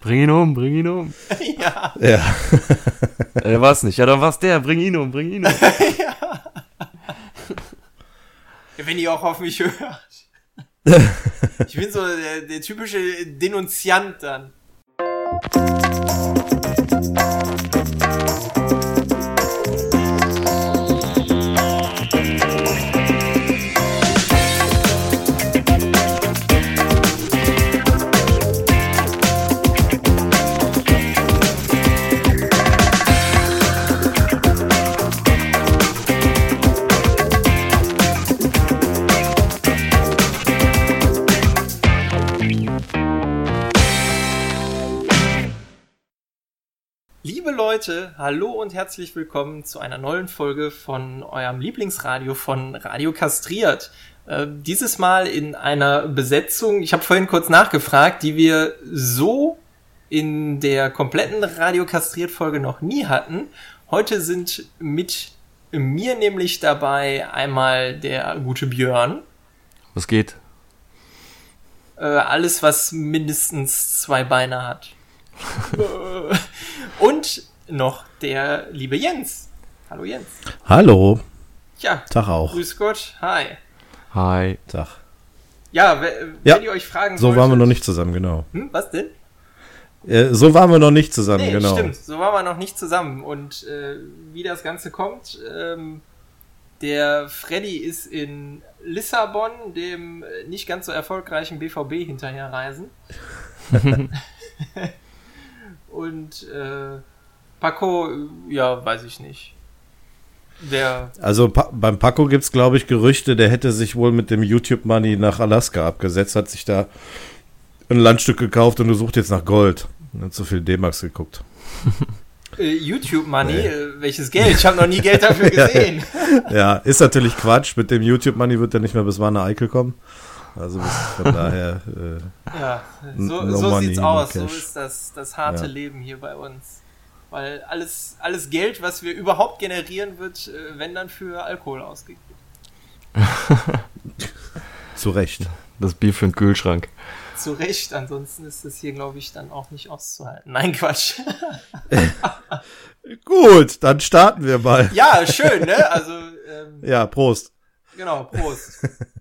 Bring ihn um, bring ihn um. ja. Ja. Er war's nicht. Ja, dann war's der. Bring ihn um, bring ihn um. ja. Wenn ihr auch auf mich hört. Ich bin so der, der typische Denunziant dann. Leute, hallo und herzlich willkommen zu einer neuen Folge von eurem Lieblingsradio von Radio Kastriert. Äh, dieses Mal in einer Besetzung, ich habe vorhin kurz nachgefragt, die wir so in der kompletten Radio Kastriert Folge noch nie hatten. Heute sind mit mir nämlich dabei einmal der gute Björn. Was geht? Äh, alles, was mindestens zwei Beine hat. Und noch der liebe Jens. Hallo Jens. Hallo. Ja, Tag auch. grüß Gott. Hi. Hi. Tag. Ja, wenn Ja, ihr euch fragen So solltet, waren wir noch nicht zusammen, genau. Hm, was denn? Äh, so waren wir noch nicht zusammen, Nee, genau. stimmt. So waren wir noch nicht zusammen. Und äh, wie das Ganze kommt, ähm, der Freddy ist in Lissabon, dem äh, nicht ganz so erfolgreichen BVB hinterherreisen. Und äh, Paco, ja, weiß ich nicht. Der, Also pa beim Paco gibt's glaube ich, Gerüchte, der hätte sich wohl mit dem YouTube-Money nach Alaska abgesetzt, hat sich da ein Landstück gekauft und du sucht jetzt nach Gold. Hat so viel D-Max geguckt. äh, YouTube Money, äh, welches Geld? Ich habe noch nie Geld dafür gesehen. Ja, ist natürlich Quatsch. Mit dem YouTube-Money wird er nicht mehr bis Wanne Eickel kommen. Also von daher, äh, Ja, so, No so sieht's aus. So cash. ist das, das harte Ja. Leben hier bei uns. Weil alles, alles Geld, was wir überhaupt generieren, wird, äh, wenn dann für Alkohol ausgegeben. zu Recht. Das Bier für den Kühlschrank. Zu Recht, ansonsten ist das hier, glaube ich, dann auch nicht auszuhalten. Nein, Quatsch. Gut, dann starten wir mal. ja, schön, ne? Also, ähm, Ja, Prost. Genau, Prost.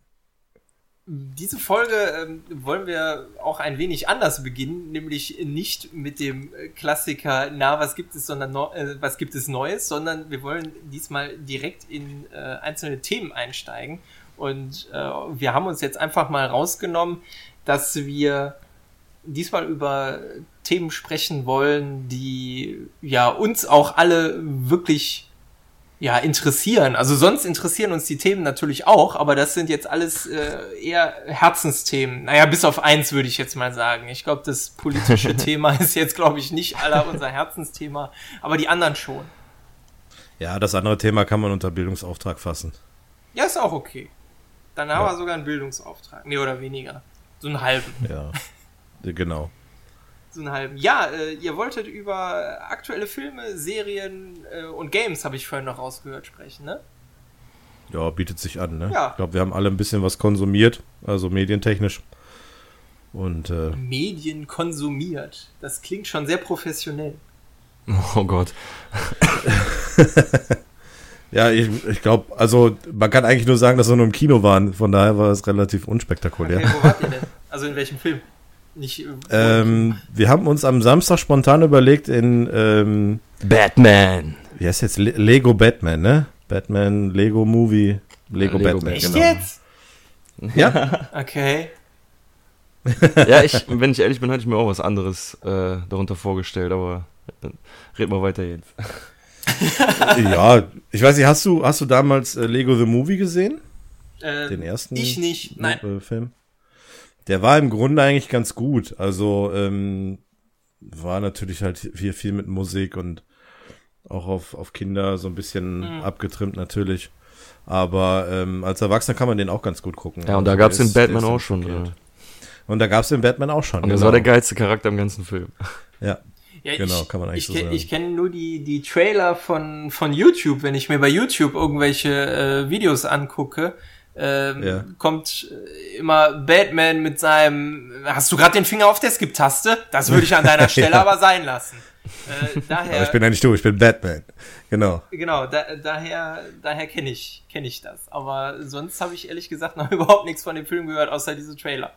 Diese Folge ähm, wollen wir auch ein wenig anders beginnen, nämlich nicht mit dem Klassiker, na, was gibt es, sondern no, äh, was gibt es Neues, sondern wir wollen diesmal direkt in äh, einzelne Themen einsteigen. Und äh, wir haben uns jetzt einfach mal rausgenommen, dass wir diesmal über Themen sprechen wollen, die ja uns auch alle wirklich ja, interessieren. Also sonst interessieren uns die Themen natürlich auch, aber das sind jetzt alles äh, eher Herzensthemen. Naja, bis auf eins würde ich jetzt mal sagen. Ich glaube, das politische Thema ist jetzt, glaube ich, nicht aller unser Herzensthema, aber die anderen schon. Ja, das andere Thema kann man unter Bildungsauftrag fassen. Ja, ist auch okay. Dann haben Ja. wir sogar einen Bildungsauftrag. Mehr oder weniger. So einen halben. Ja, genau. So einen halben. Ja, äh, ihr wolltet über aktuelle Filme, Serien äh, und Games, habe ich vorhin noch rausgehört, sprechen, ne? Ja, bietet sich an, ne? Ja. Ich glaube, wir haben alle ein bisschen was konsumiert, also medientechnisch. Und äh, Medien konsumiert. Das klingt schon sehr professionell. Oh Gott. ja, ich, ich glaube, also man kann eigentlich nur sagen, dass wir nur im Kino waren. Von daher war es relativ unspektakulär. Okay, wo wart ihr denn? Also in welchem Film? Nicht. äh, Ähm, wir haben uns am Samstag spontan überlegt in, ähm, Batman. wie heißt jetzt, Le Lego Batman, ne? Batman, Lego Movie, Lego, Lego Batman, Echt genau. jetzt? Ja, Okay. Ja, ich, wenn ich ehrlich bin, hatte ich mir auch was anderes äh, darunter vorgestellt, aber äh, red mal weiter jetzt. ja, ich weiß nicht, hast du, hast du damals äh, Lego the Movie gesehen? Ähm, Den ersten Ich nicht. Nein. äh, Film? Der war im Grunde eigentlich ganz gut. Also ähm, war natürlich halt hier viel mit Musik und auch auf, auf Kinder so ein bisschen Mhm. abgetrimmt natürlich. Aber ähm, als Erwachsener kann man den auch ganz gut gucken. Ja, und da Also gab's der den ist- der Batman auch schon. Äh. Und da gab's den Batman auch schon. Und das genau. war der geilste Charakter im ganzen Film. Ja, Ja, Genau, ich, kann man eigentlich ich, so kenn- sagen. Ich kenne nur die, die Trailer von, von YouTube, wenn ich mir bei YouTube irgendwelche äh, Videos angucke. Ähm, ja. kommt immer Batman mit seinem, hast du gerade den Finger auf der Skip-Taste? Das würde ich an deiner Stelle ja. aber sein lassen. Äh, daher, aber ich bin ja nicht du, ich bin Batman. Genau. Genau, da, daher, daher kenne ich, kenn ich das. Aber sonst habe ich ehrlich gesagt noch überhaupt nichts von dem Film gehört, außer diese Trailer.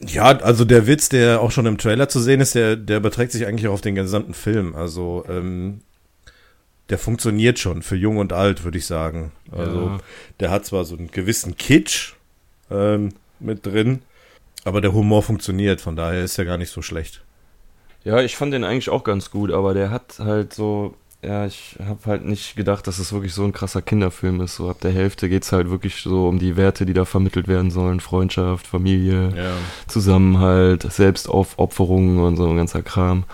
Ja, also der Witz, der auch schon im Trailer zu sehen ist, der, der überträgt sich eigentlich auch auf den gesamten Film. Also ähm, der funktioniert schon für jung und alt, würde ich sagen. Also ja. der hat zwar so einen gewissen Kitsch ähm, mit drin, aber der Humor funktioniert, von daher ist er gar nicht so schlecht. Ja, ich fand den eigentlich auch ganz gut, aber der hat halt so, ja, ich habe halt nicht gedacht, dass es wirklich so ein krasser Kinderfilm ist. So ab der Hälfte geht es halt wirklich so um die Werte, die da vermittelt werden sollen. Freundschaft, Familie, ja. Zusammenhalt, Selbstaufopferung und so ein ganzer Kram.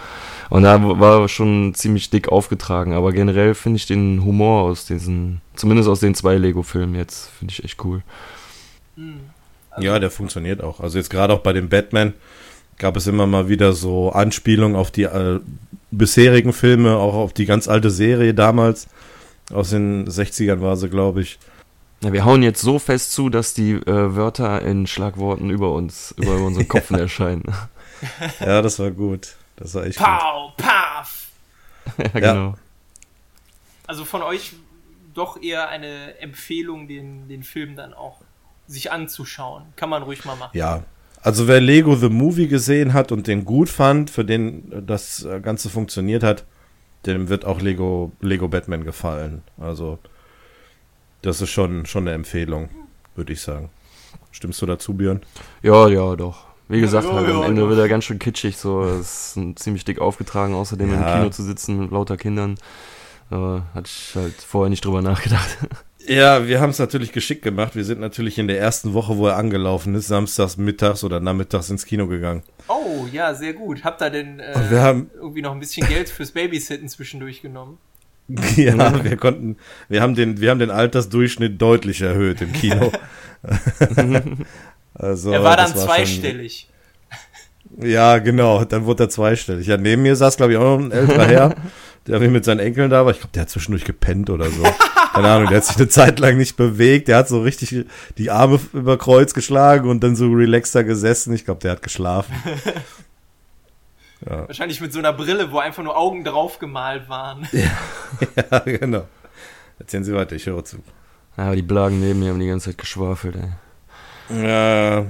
Und da war schon ziemlich dick aufgetragen, aber generell finde ich den Humor aus diesen, zumindest aus den zwei Lego-Filmen jetzt, finde ich echt cool. Hm. Also ja, der funktioniert auch. Also jetzt gerade auch bei dem Batman gab es immer mal wieder so Anspielungen auf die äh, bisherigen Filme, auch auf die ganz alte Serie damals. Aus den 60ern war sie, glaube ich. Ja, wir hauen jetzt so fest zu, dass die äh, Wörter in Schlagworten über uns, über unseren Kopfen erscheinen. Ja, das war gut. Das war echt Pow, gut. Paf! ja, genau. Also von euch doch eher eine Empfehlung, den, den Film dann auch sich anzuschauen. Kann man ruhig mal machen. Ja, also wer Lego The Movie gesehen hat und den gut fand, für den das Ganze funktioniert hat, dem wird auch Lego, Lego Batman gefallen. Also das ist schon, schon eine Empfehlung, würde ich sagen. Stimmst du dazu, Björn? Ja, ja, doch. Wie gesagt, ja, halt, am Ende wird er ganz schön kitschig, so. Es ist ziemlich dick aufgetragen, außerdem ja. im Kino zu sitzen mit lauter Kindern. Aber hatte ich halt vorher nicht drüber nachgedacht. Ja, wir haben es natürlich geschickt gemacht. Wir sind natürlich in der ersten Woche, wo er angelaufen ist, samstags mittags oder nachmittags ins Kino gegangen. Oh, ja, sehr gut. Habt ihr denn äh, wir haben, irgendwie noch ein bisschen Geld fürs Babysitten zwischendurch genommen? ja, wir konnten, wir haben den, wir haben den Altersdurchschnitt deutlich erhöht im Kino. Also, er war dann war zweistellig. Schon, ja, genau, dann wurde er zweistellig. Ja, neben mir saß, glaube ich, auch noch ein älterer Herr, der mit seinen Enkeln da war. Ich glaube, der hat zwischendurch gepennt oder so. Keine Ahnung, der hat sich eine Zeit lang nicht bewegt. Der hat so richtig die Arme über Kreuz geschlagen und dann so relaxter gesessen. Ich glaube, der hat geschlafen. Ja. Wahrscheinlich mit so einer Brille, wo einfach nur Augen drauf gemalt waren. Ja, ja genau. Erzählen Sie weiter, ich höre zu. Ja, aber die Blagen neben mir haben die ganze Zeit geschwafelt, ey. Ja,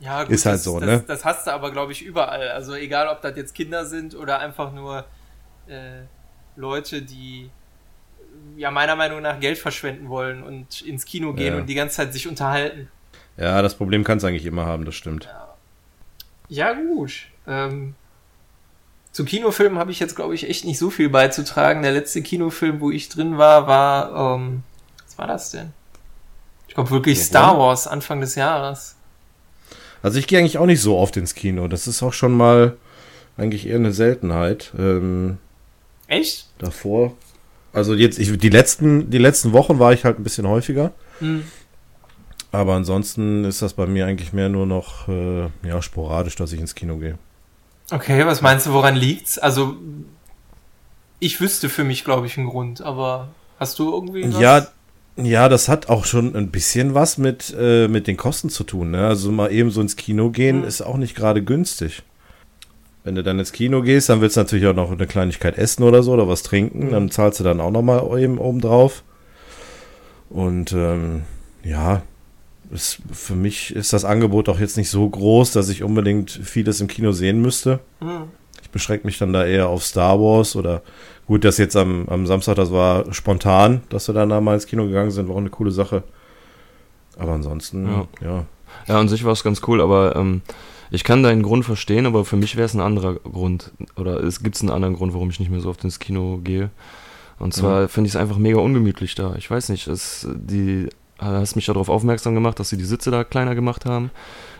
ja gut, ist halt das, so, das, ne? Das hast du aber, glaube ich, überall. Also egal, ob das jetzt Kinder sind oder einfach nur äh, Leute, die ja meiner Meinung nach Geld verschwenden wollen und ins Kino gehen ja. und die ganze Zeit sich unterhalten. Ja, das Problem kann es eigentlich immer haben, das stimmt. Ja, ja gut. Ähm, zu Kinofilmen habe ich jetzt, glaube ich, echt nicht so viel beizutragen. Der letzte Kinofilm, wo ich drin war, war, ähm, was war das denn? Ich glaube wirklich ja, Star Wars Anfang des Jahres. Also ich gehe eigentlich auch nicht so oft ins Kino. Das ist auch schon mal eigentlich eher eine Seltenheit. Ähm, Echt? Davor. Also jetzt, ich, die letzten, die letzten Wochen war ich halt ein bisschen häufiger. Hm. Aber ansonsten ist das bei mir eigentlich mehr nur noch äh, ja, sporadisch, dass ich ins Kino gehe. Okay, was meinst du, woran liegt's? Also ich wüsste für mich, glaube ich, einen Grund, aber hast du irgendwie was? Ja, ja, das hat auch schon ein bisschen was mit, äh, mit den Kosten zu tun. Ne? Also mal eben so ins Kino gehen mhm. ist auch nicht gerade günstig. Wenn du dann ins Kino gehst, dann willst du natürlich auch noch eine Kleinigkeit essen oder so oder was trinken. Mhm. Dann zahlst du dann auch noch mal eben oben drauf. Und ähm, ja, ist, für mich ist das Angebot auch jetzt nicht so groß, dass ich unbedingt vieles im Kino sehen müsste. Mhm. Ich beschränke mich dann da eher auf Star Wars oder Gut, dass jetzt am, am Samstag, das war spontan, dass wir dann da mal ins Kino gegangen sind, war auch eine coole Sache. Aber ansonsten, ja. Ja, ja an sich war es ganz cool, aber ähm, ich kann deinen Grund verstehen, aber für mich wäre es ein anderer Grund. Oder es gibt einen anderen Grund, warum ich nicht mehr so oft ins Kino gehe. Und zwar ja. finde ich es einfach mega ungemütlich da. Ich weiß nicht, es, die hast mich darauf aufmerksam gemacht, dass sie die Sitze da kleiner gemacht haben.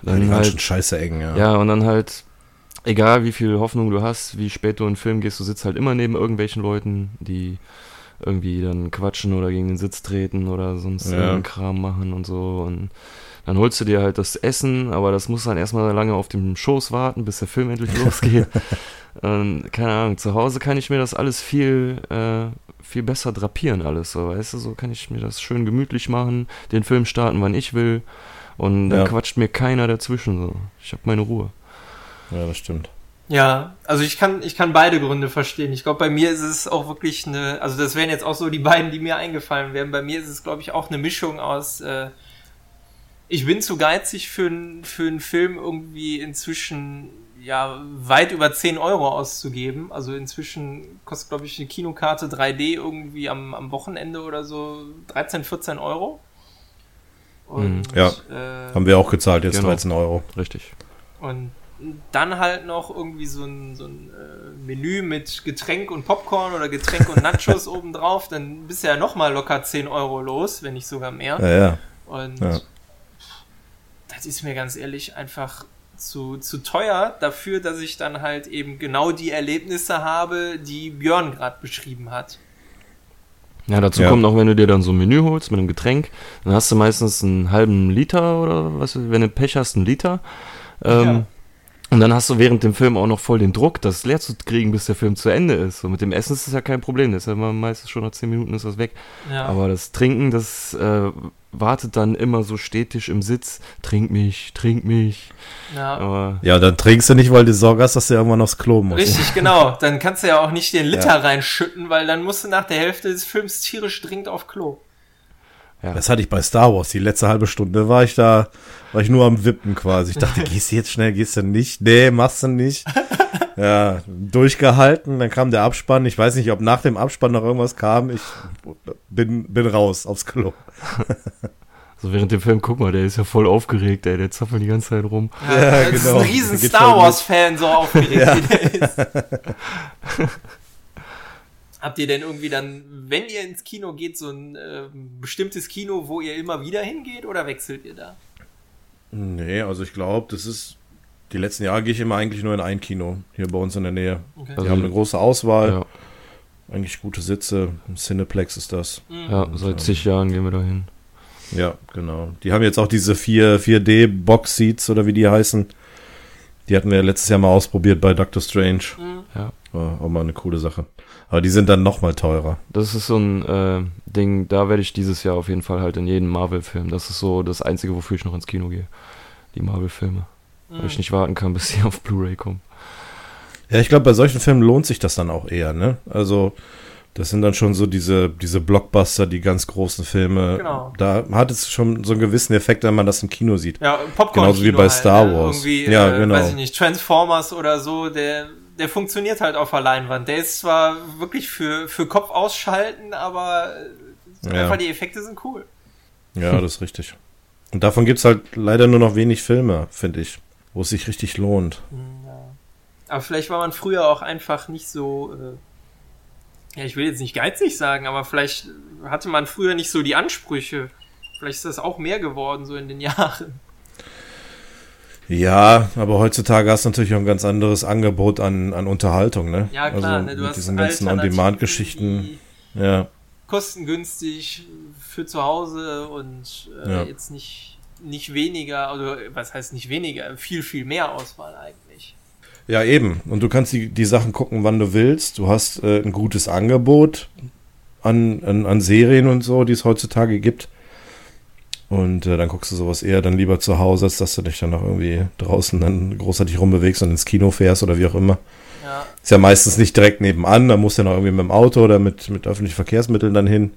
Dann ja, die waren halt, schon scheiße eng, ja. Ja, und dann halt egal wie viel Hoffnung du hast, wie spät du in den Film gehst, du sitzt halt immer neben irgendwelchen Leuten, die irgendwie dann quatschen oder gegen den Sitz treten oder sonst ja. Kram machen und so. Und dann holst du dir halt das Essen, aber das muss dann erstmal lange auf dem Schoß warten, bis der Film endlich losgeht. und, keine Ahnung, zu Hause kann ich mir das alles viel, äh, viel besser drapieren alles, so, weißt du, so kann ich mir das schön gemütlich machen, den Film starten, wann ich will und dann Ja. quatscht mir keiner dazwischen, so. Ich habe meine Ruhe. Ja, das stimmt. Ja, also ich kann, ich kann beide Gründe verstehen. Ich glaube, bei mir ist es auch wirklich eine, also das wären jetzt auch so die beiden, die mir eingefallen wären. Bei mir ist es, glaube ich, auch eine Mischung aus, äh, ich bin zu geizig für, n- für einen Film irgendwie inzwischen ja weit über 10 Euro auszugeben. Also inzwischen kostet, glaube ich, eine Kinokarte 3D irgendwie am, am Wochenende oder so 13, 14 Euro. Und, Ja. äh, Haben wir auch gezahlt, jetzt Genau. 13 Euro. Richtig. und dann halt noch irgendwie so ein, so ein äh, Menü mit Getränk und Popcorn oder Getränk und Nachos obendrauf, dann bist du ja nochmal locker 10 Euro los, wenn nicht sogar mehr. Ja, ja. Und Ja. das ist mir ganz ehrlich einfach zu, zu teuer dafür, dass ich dann halt eben genau die Erlebnisse habe, die Björn gerade beschrieben hat. Ja, dazu Ja. kommt noch, wenn du dir dann so ein Menü holst mit einem Getränk, dann hast du meistens einen halben Liter oder was, wenn du Pech hast, einen Liter. Ähm, Ja. Und dann hast du während dem Film auch noch voll den Druck, das leer zu kriegen, bis der Film zu Ende ist. So mit dem Essen ist das ja kein Problem, das ist ja immer meistens schon nach 10 Minuten ist das weg. Ja. Aber das Trinken, das äh, wartet dann immer so stetisch im Sitz. Trink mich, trink mich. ja. Aber Ja, dann trinkst du nicht, weil du Sorge hast, dass du irgendwann aufs Klo musst. Richtig, genau. Dann kannst du ja auch nicht den Liter reinschütten, weil dann musst du nach der Hälfte des Films tierisch dringend auf Klo. Das hatte ich bei Star Wars. Die letzte halbe Stunde war ich da, war ich nur am Wippen quasi. Ich dachte, gehst du jetzt schnell, gehst du nicht? Nee, machst du nicht. Ja, durchgehalten, dann kam der Abspann. Ich weiß nicht, ob nach dem Abspann noch irgendwas kam. Ich bin, bin raus aufs Klo. so während dem Film, guck mal, der ist ja voll aufgeregt, ey, der zappelt die ganze Zeit rum. Ja, das ist genau. ein riesen Geht Star voll Wars Fan, so aufgeregt wie der ist. Habt ihr denn irgendwie dann, wenn ihr ins Kino geht, so ein ähm, bestimmtes Kino, wo ihr immer wieder hingeht oder wechselt ihr da? Nee, also ich glaube, das ist, die letzten Jahre gehe ich immer eigentlich nur in ein Kino, hier bei uns in der Nähe. Okay. Die Also- haben eine große Auswahl, Ja, eigentlich gute Sitze. Ein Cineplex ist das. ja, seit zig Jahren gehen wir da hin. Ja, genau. Die haben jetzt auch diese 4, 4D-Box-Seats oder wie die heißen. Die hatten wir letztes Jahr mal ausprobiert bei Doctor Strange. Mhm. Ja. War auch mal eine coole Sache. Aber die sind dann noch mal teurer. Das ist so ein äh, Ding, da werde ich dieses Jahr auf jeden Fall halt in jeden Marvel-Film. Das ist so das Einzige, wofür ich noch ins Kino gehe. Die Marvel-Filme. Weil ich nicht warten kann, bis sie auf Blu-ray kommen. Ja, ich glaube, bei solchen Filmen lohnt sich das dann auch eher, ne? Also, das sind dann schon so diese, diese Blockbuster, die ganz großen Filme. Genau. Da hat es schon so einen gewissen Effekt, wenn man das im Kino sieht. Ja, Popcorn. Genauso wie bei Star Wars. Irgendwie, Ja, äh, genau. weiß ich nicht, Transformers oder so, der, der funktioniert halt auf der Leinwand. Der ist zwar wirklich für, für Kopf ausschalten, aber äh, Ja. einfach die Effekte sind cool. Ja, das ist richtig. Und davon gibt's halt leider nur noch wenig Filme, finde ich, wo es sich richtig lohnt. Aber vielleicht war man früher auch einfach nicht so, äh, ja, ich will jetzt nicht geizig sagen, aber vielleicht hatte man früher nicht so die Ansprüche. Vielleicht ist das auch mehr geworden, so in den Jahren. Ja, aber heutzutage hast du natürlich auch ein ganz anderes Angebot an, an Unterhaltung, ne? Ja, klar, also ne, du mit hast diesen ganzen On-Demand-Geschichten. Ja, Kostengünstig für zu Hause und äh, Ja. jetzt nicht, nicht weniger, also was heißt nicht weniger, viel, viel mehr Auswahl eigentlich. ja, eben. Und du kannst die, die Sachen gucken, wann du willst. Du hast äh, ein gutes Angebot an, an, an Serien und so, die es heutzutage gibt. Und äh, dann guckst du sowas eher dann lieber zu Hause, als dass du dich dann noch irgendwie draußen dann großartig rumbewegst und ins Kino fährst oder wie auch immer. Ja, Ist ja meistens nicht direkt nebenan, da musst du ja noch irgendwie mit dem Auto oder mit, mit öffentlichen Verkehrsmitteln dann hin.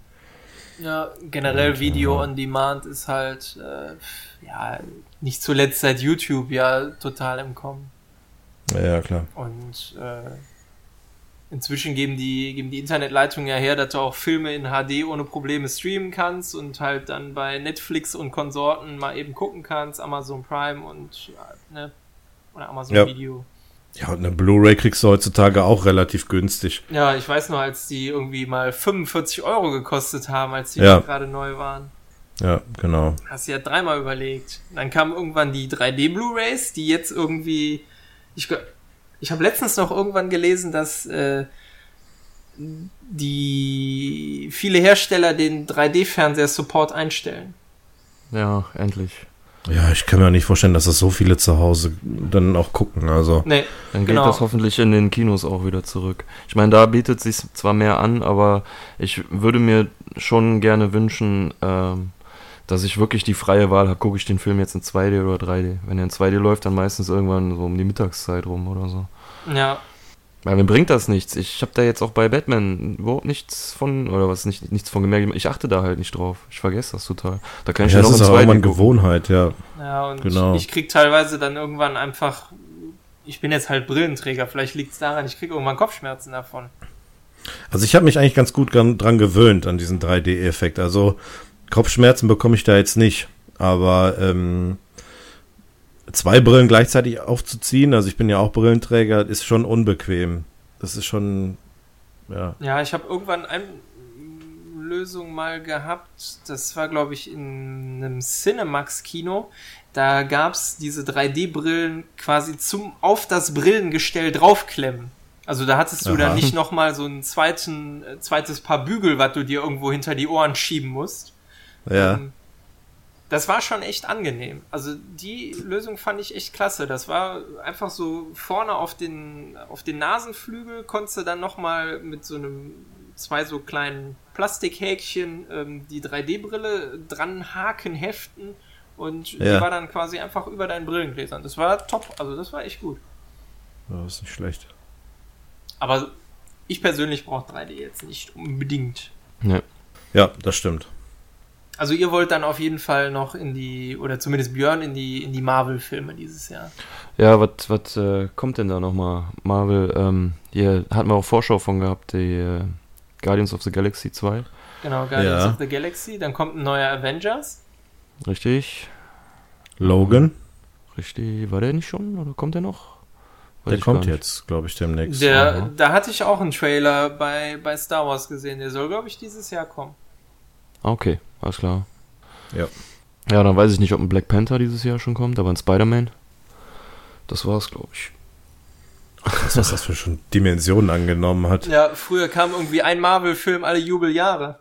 ja generell Video on Demand ist halt, äh, ja, nicht zuletzt seit YouTube ja total im Kommen. Ja, ja klar. Und äh, inzwischen geben die, geben die Internetleitungen ja her, dass du auch Filme in HD ohne Probleme streamen kannst und halt dann bei Netflix und Konsorten mal eben gucken kannst, Amazon Prime und ne, oder Amazon Ja. Video. Ja, und eine Blu-ray kriegst du heutzutage auch relativ günstig. Ja, ich weiß noch, als die irgendwie mal 45 Euro gekostet haben, als die Ja. gerade neu waren. Ja, genau. Hast du ja dreimal überlegt. Dann kamen irgendwann die 3D Blu-rays, die jetzt irgendwie. Ich, ich habe letztens noch irgendwann gelesen, dass äh, die viele Hersteller den 3D-Fernseher-Support einstellen. Ja, endlich. Ja, ich kann mir nicht vorstellen, dass das so viele zu Hause dann auch gucken. Also. Nee, dann geht genau. das hoffentlich in den Kinos auch wieder zurück. Ich meine, da bietet sich zwar mehr an, aber ich würde mir schon gerne wünschen, ähm, dass ich wirklich die freie Wahl habe, gucke ich den Film jetzt in 2D oder 3D. Wenn er in 2D läuft, dann meistens irgendwann so um die Mittagszeit rum oder so. Ja, weil mir bringt das nichts. Ich habe da jetzt auch bei Batman überhaupt nichts von, oder was, nicht, nichts von gemerkt. Ich achte da halt nicht drauf. Ich vergesse das total. Da kann ich ja, ja noch das ist auch immer eine Gewohnheit, ja. Ja, und genau. ich, ich krieg teilweise dann irgendwann einfach, ich bin jetzt halt Brillenträger, vielleicht liegt es daran, ich krieg irgendwann Kopfschmerzen davon. Also ich habe mich eigentlich ganz gut dran gewöhnt an diesen 3D-Effekt. Also Kopfschmerzen bekomme ich da jetzt nicht. Aber ähm, zwei Brillen gleichzeitig aufzuziehen, also ich bin ja auch Brillenträger, ist schon unbequem. Das ist schon, ja. Ja, ich habe irgendwann eine Lösung mal gehabt, das war glaube ich in einem Cinemax-Kino. Da gab es diese 3D-Brillen quasi zum auf das Brillengestell draufklemmen. Also da hattest du Aha. dann nicht nochmal so ein zweiten, äh, zweites Paar Bügel, was du dir irgendwo hinter die Ohren schieben musst. Ja. Ähm, das war schon echt angenehm. Also die Lösung fand ich echt klasse. Das war einfach so vorne auf den, auf den Nasenflügel konntest du dann nochmal mit so einem zwei so kleinen Plastikhäkchen ähm, die 3D-Brille dran haken, heften und ja. die war dann quasi einfach über deinen Brillengläsern. Das war top, also das war echt gut. Das ist nicht schlecht. Aber ich persönlich brauche 3D jetzt nicht unbedingt. Ja, ja das stimmt. Also ihr wollt dann auf jeden Fall noch in die, oder zumindest Björn in die, in die Marvel-Filme dieses Jahr. Ja, was was äh, kommt denn da nochmal? Marvel, ähm, hier hatten wir auch Vorschau von gehabt, die äh, Guardians of the Galaxy 2. Genau, Guardians ja. of the Galaxy. Dann kommt ein neuer Avengers. Richtig. Logan. Richtig, war der nicht schon oder kommt der noch? Weiß der kommt jetzt, glaube ich, demnächst. Der, da hatte ich auch einen Trailer bei, bei Star Wars gesehen. Der soll, glaube ich, dieses Jahr kommen. Ah, okay, alles klar. Ja. Ja, dann weiß ich nicht, ob ein Black Panther dieses Jahr schon kommt, aber ein Spider-Man. Das war's, glaube ich. Krass, was das für schon Dimensionen angenommen hat. Ja, früher kam irgendwie ein Marvel-Film alle Jubeljahre.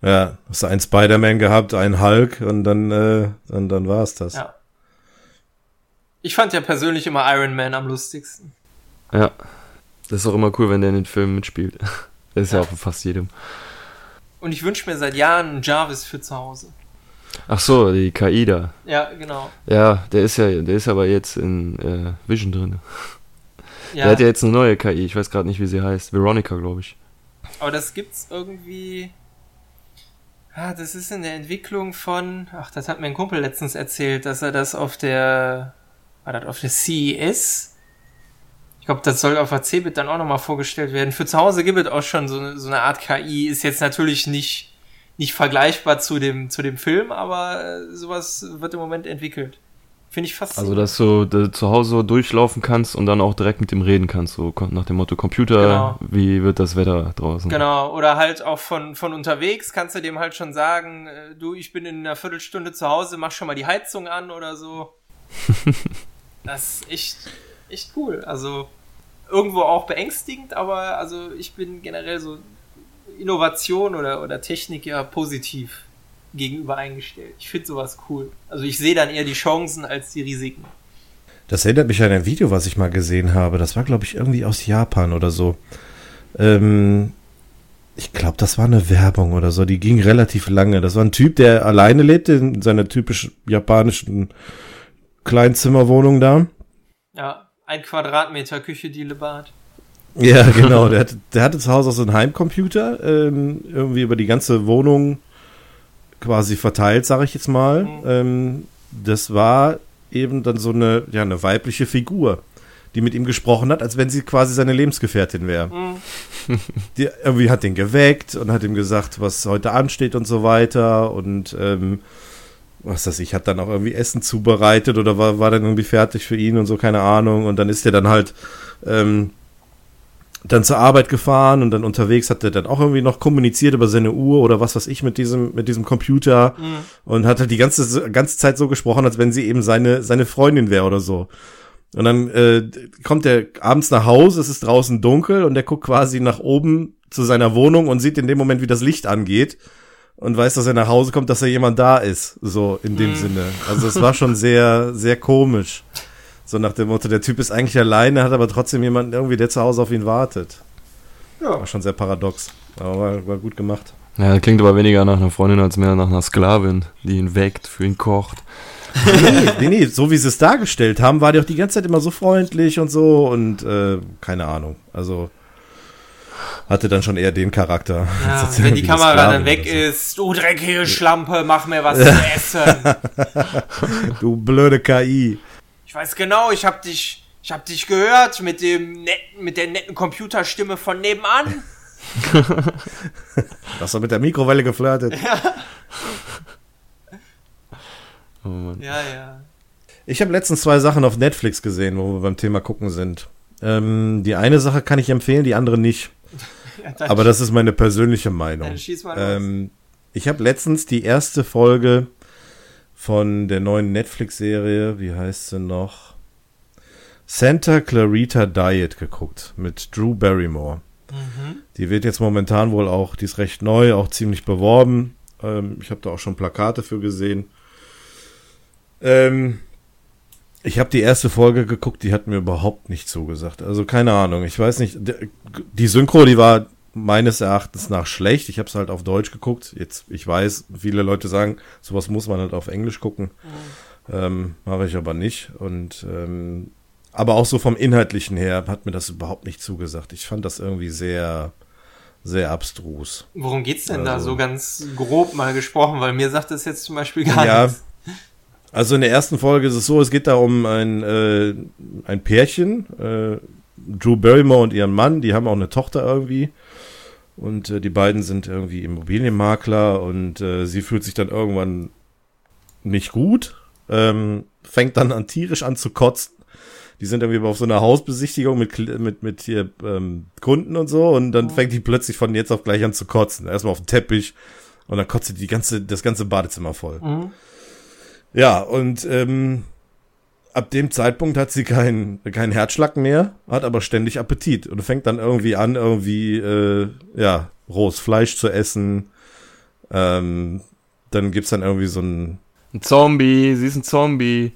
Ja, hast du einen Spider-Man gehabt, einen Hulk und dann, äh, dann, dann war's das. Ja. Ich fand ja persönlich immer Iron Man am lustigsten. Ja. Das ist auch immer cool, wenn der in den Filmen mitspielt. Das ist ja, ja auch fast jedem. Und ich wünsche mir seit Jahren einen Jarvis für zu Hause. Ach so, die KI da. Ja, genau. Ja, der ist ja, der ist aber jetzt in äh, Vision drin. Ja. Der hat ja jetzt eine neue KI, ich weiß gerade nicht, wie sie heißt. Veronica, glaube ich. Aber das gibt's irgendwie. Ah, das ist in der Entwicklung von. Ach, das hat mir ein Kumpel letztens erzählt, dass er das auf der. War das auf der CES ich glaube, das soll auf der CeBIT dann auch nochmal vorgestellt werden. Für zu Hause gibt es auch schon so, so, eine Art KI. Ist jetzt natürlich nicht, nicht vergleichbar zu dem, zu dem Film, aber äh, sowas wird im Moment entwickelt. Finde ich fast. Also, dass du da zu Hause durchlaufen kannst und dann auch direkt mit dem reden kannst, so nach dem Motto Computer, genau. wie wird das Wetter draußen? Genau, oder halt auch von, von unterwegs kannst du dem halt schon sagen, äh, du, ich bin in einer Viertelstunde zu Hause, mach schon mal die Heizung an oder so. das ist echt, echt cool. Also irgendwo auch beängstigend, aber also ich bin generell so Innovation oder, oder Technik ja positiv gegenüber eingestellt. Ich finde sowas cool. Also ich sehe dann eher die Chancen als die Risiken. Das erinnert mich an ein Video, was ich mal gesehen habe. Das war, glaube ich, irgendwie aus Japan oder so. Ähm, ich glaube, das war eine Werbung oder so. Die ging relativ lange. Das war ein Typ, der alleine lebte in seiner typisch japanischen Kleinzimmerwohnung da. Ja ein Quadratmeter Küche, Dielebad. Ja, genau. Der hatte, der hatte zu Hause auch so einen Heimcomputer, ähm, irgendwie über die ganze Wohnung quasi verteilt, sage ich jetzt mal. Mhm. Ähm, das war eben dann so eine, ja, eine weibliche Figur, die mit ihm gesprochen hat, als wenn sie quasi seine Lebensgefährtin wäre. Mhm. Die irgendwie hat den geweckt und hat ihm gesagt, was heute ansteht und so weiter und ähm, was das ich, hat dann auch irgendwie Essen zubereitet oder war, war dann irgendwie fertig für ihn und so, keine Ahnung. Und dann ist er dann halt ähm, dann zur Arbeit gefahren und dann unterwegs hat er dann auch irgendwie noch kommuniziert über seine Uhr oder was weiß ich mit diesem, mit diesem Computer mhm. und hat halt die ganze, ganze Zeit so gesprochen, als wenn sie eben seine, seine Freundin wäre oder so. Und dann äh, kommt er abends nach Hause, es ist draußen dunkel und er guckt quasi nach oben zu seiner Wohnung und sieht in dem Moment, wie das Licht angeht und weiß, dass er nach Hause kommt, dass er jemand da ist. So in dem mhm. Sinne. Also es war schon sehr, sehr komisch. So nach dem Motto, der Typ ist eigentlich alleine, hat aber trotzdem jemanden irgendwie, der zu Hause auf ihn wartet. Ja. War schon sehr paradox. Aber war, war gut gemacht. Ja, klingt aber weniger nach einer Freundin als mehr nach einer Sklavin, die ihn weckt, für ihn kocht. nee, nee, nee, so wie sie es dargestellt haben, war die auch die ganze Zeit immer so freundlich und so und äh, keine Ahnung. Also hatte dann schon eher den Charakter. Ja, wenn die Kamera dann weg so. ist, du dreckige Schlampe, mach mir was zu essen. du blöde KI. Ich weiß genau, ich hab dich, ich hab dich gehört mit dem netten, mit der netten Computerstimme von nebenan. Hast du mit der Mikrowelle geflirtet? Ja. Oh ja, ja. Ich habe letztens zwei Sachen auf Netflix gesehen, wo wir beim Thema gucken sind. Ähm, die eine Sache kann ich empfehlen, die andere nicht. Ja, Aber das ist meine persönliche Meinung. Ähm, ich habe letztens die erste Folge von der neuen Netflix-Serie, wie heißt sie noch? Santa Clarita Diet geguckt mit Drew Barrymore. Mhm. Die wird jetzt momentan wohl auch, die ist recht neu, auch ziemlich beworben. Ähm, ich habe da auch schon Plakate für gesehen. Ähm, ich habe die erste Folge geguckt, die hat mir überhaupt nicht zugesagt. Also keine Ahnung, ich weiß nicht. Die Synchro, die war meines Erachtens nach schlecht. Ich habe es halt auf Deutsch geguckt. Jetzt, ich weiß, viele Leute sagen, sowas muss man halt auf Englisch gucken. Mhm. Ähm, Mache ich aber nicht. Und ähm, aber auch so vom Inhaltlichen her hat mir das überhaupt nicht zugesagt. Ich fand das irgendwie sehr, sehr abstrus. Worum geht's denn also, da so ganz grob mal gesprochen? Weil mir sagt das jetzt zum Beispiel gar ja, nichts. Also in der ersten Folge ist es so, es geht da um ein, äh, ein Pärchen, äh, Drew Barrymore und ihren Mann, die haben auch eine Tochter irgendwie. Und äh, die beiden sind irgendwie Immobilienmakler und äh, sie fühlt sich dann irgendwann nicht gut, ähm, fängt dann an tierisch an zu kotzen. Die sind irgendwie auf so einer Hausbesichtigung mit, mit, mit hier, ähm, Kunden und so und dann fängt die plötzlich von jetzt auf gleich an zu kotzen. Erstmal auf den Teppich und dann kotzt sie die ganze, das ganze Badezimmer voll. Mhm. Ja, und ähm, ab dem Zeitpunkt hat sie keinen keinen Herzschlag mehr, hat aber ständig Appetit und fängt dann irgendwie an, irgendwie, äh, ja, rohes Fleisch zu essen. Ähm, dann gibt's dann irgendwie so ein... Ein Zombie, sie ist ein Zombie.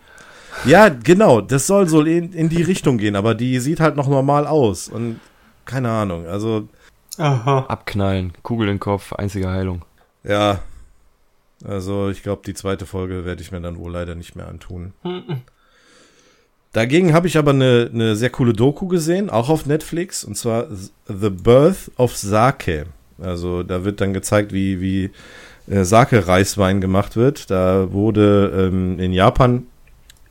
Ja, genau, das soll so in, in die Richtung gehen, aber die sieht halt noch normal aus und keine Ahnung, also... Aha. Abknallen, Kugel im Kopf, einzige Heilung. Ja, also ich glaube, die zweite Folge werde ich mir dann wohl leider nicht mehr antun. Dagegen habe ich aber eine, eine sehr coole Doku gesehen, auch auf Netflix, und zwar The Birth of Sake. Also da wird dann gezeigt, wie, wie äh, Sake-Reiswein gemacht wird. Da wurde ähm, in Japan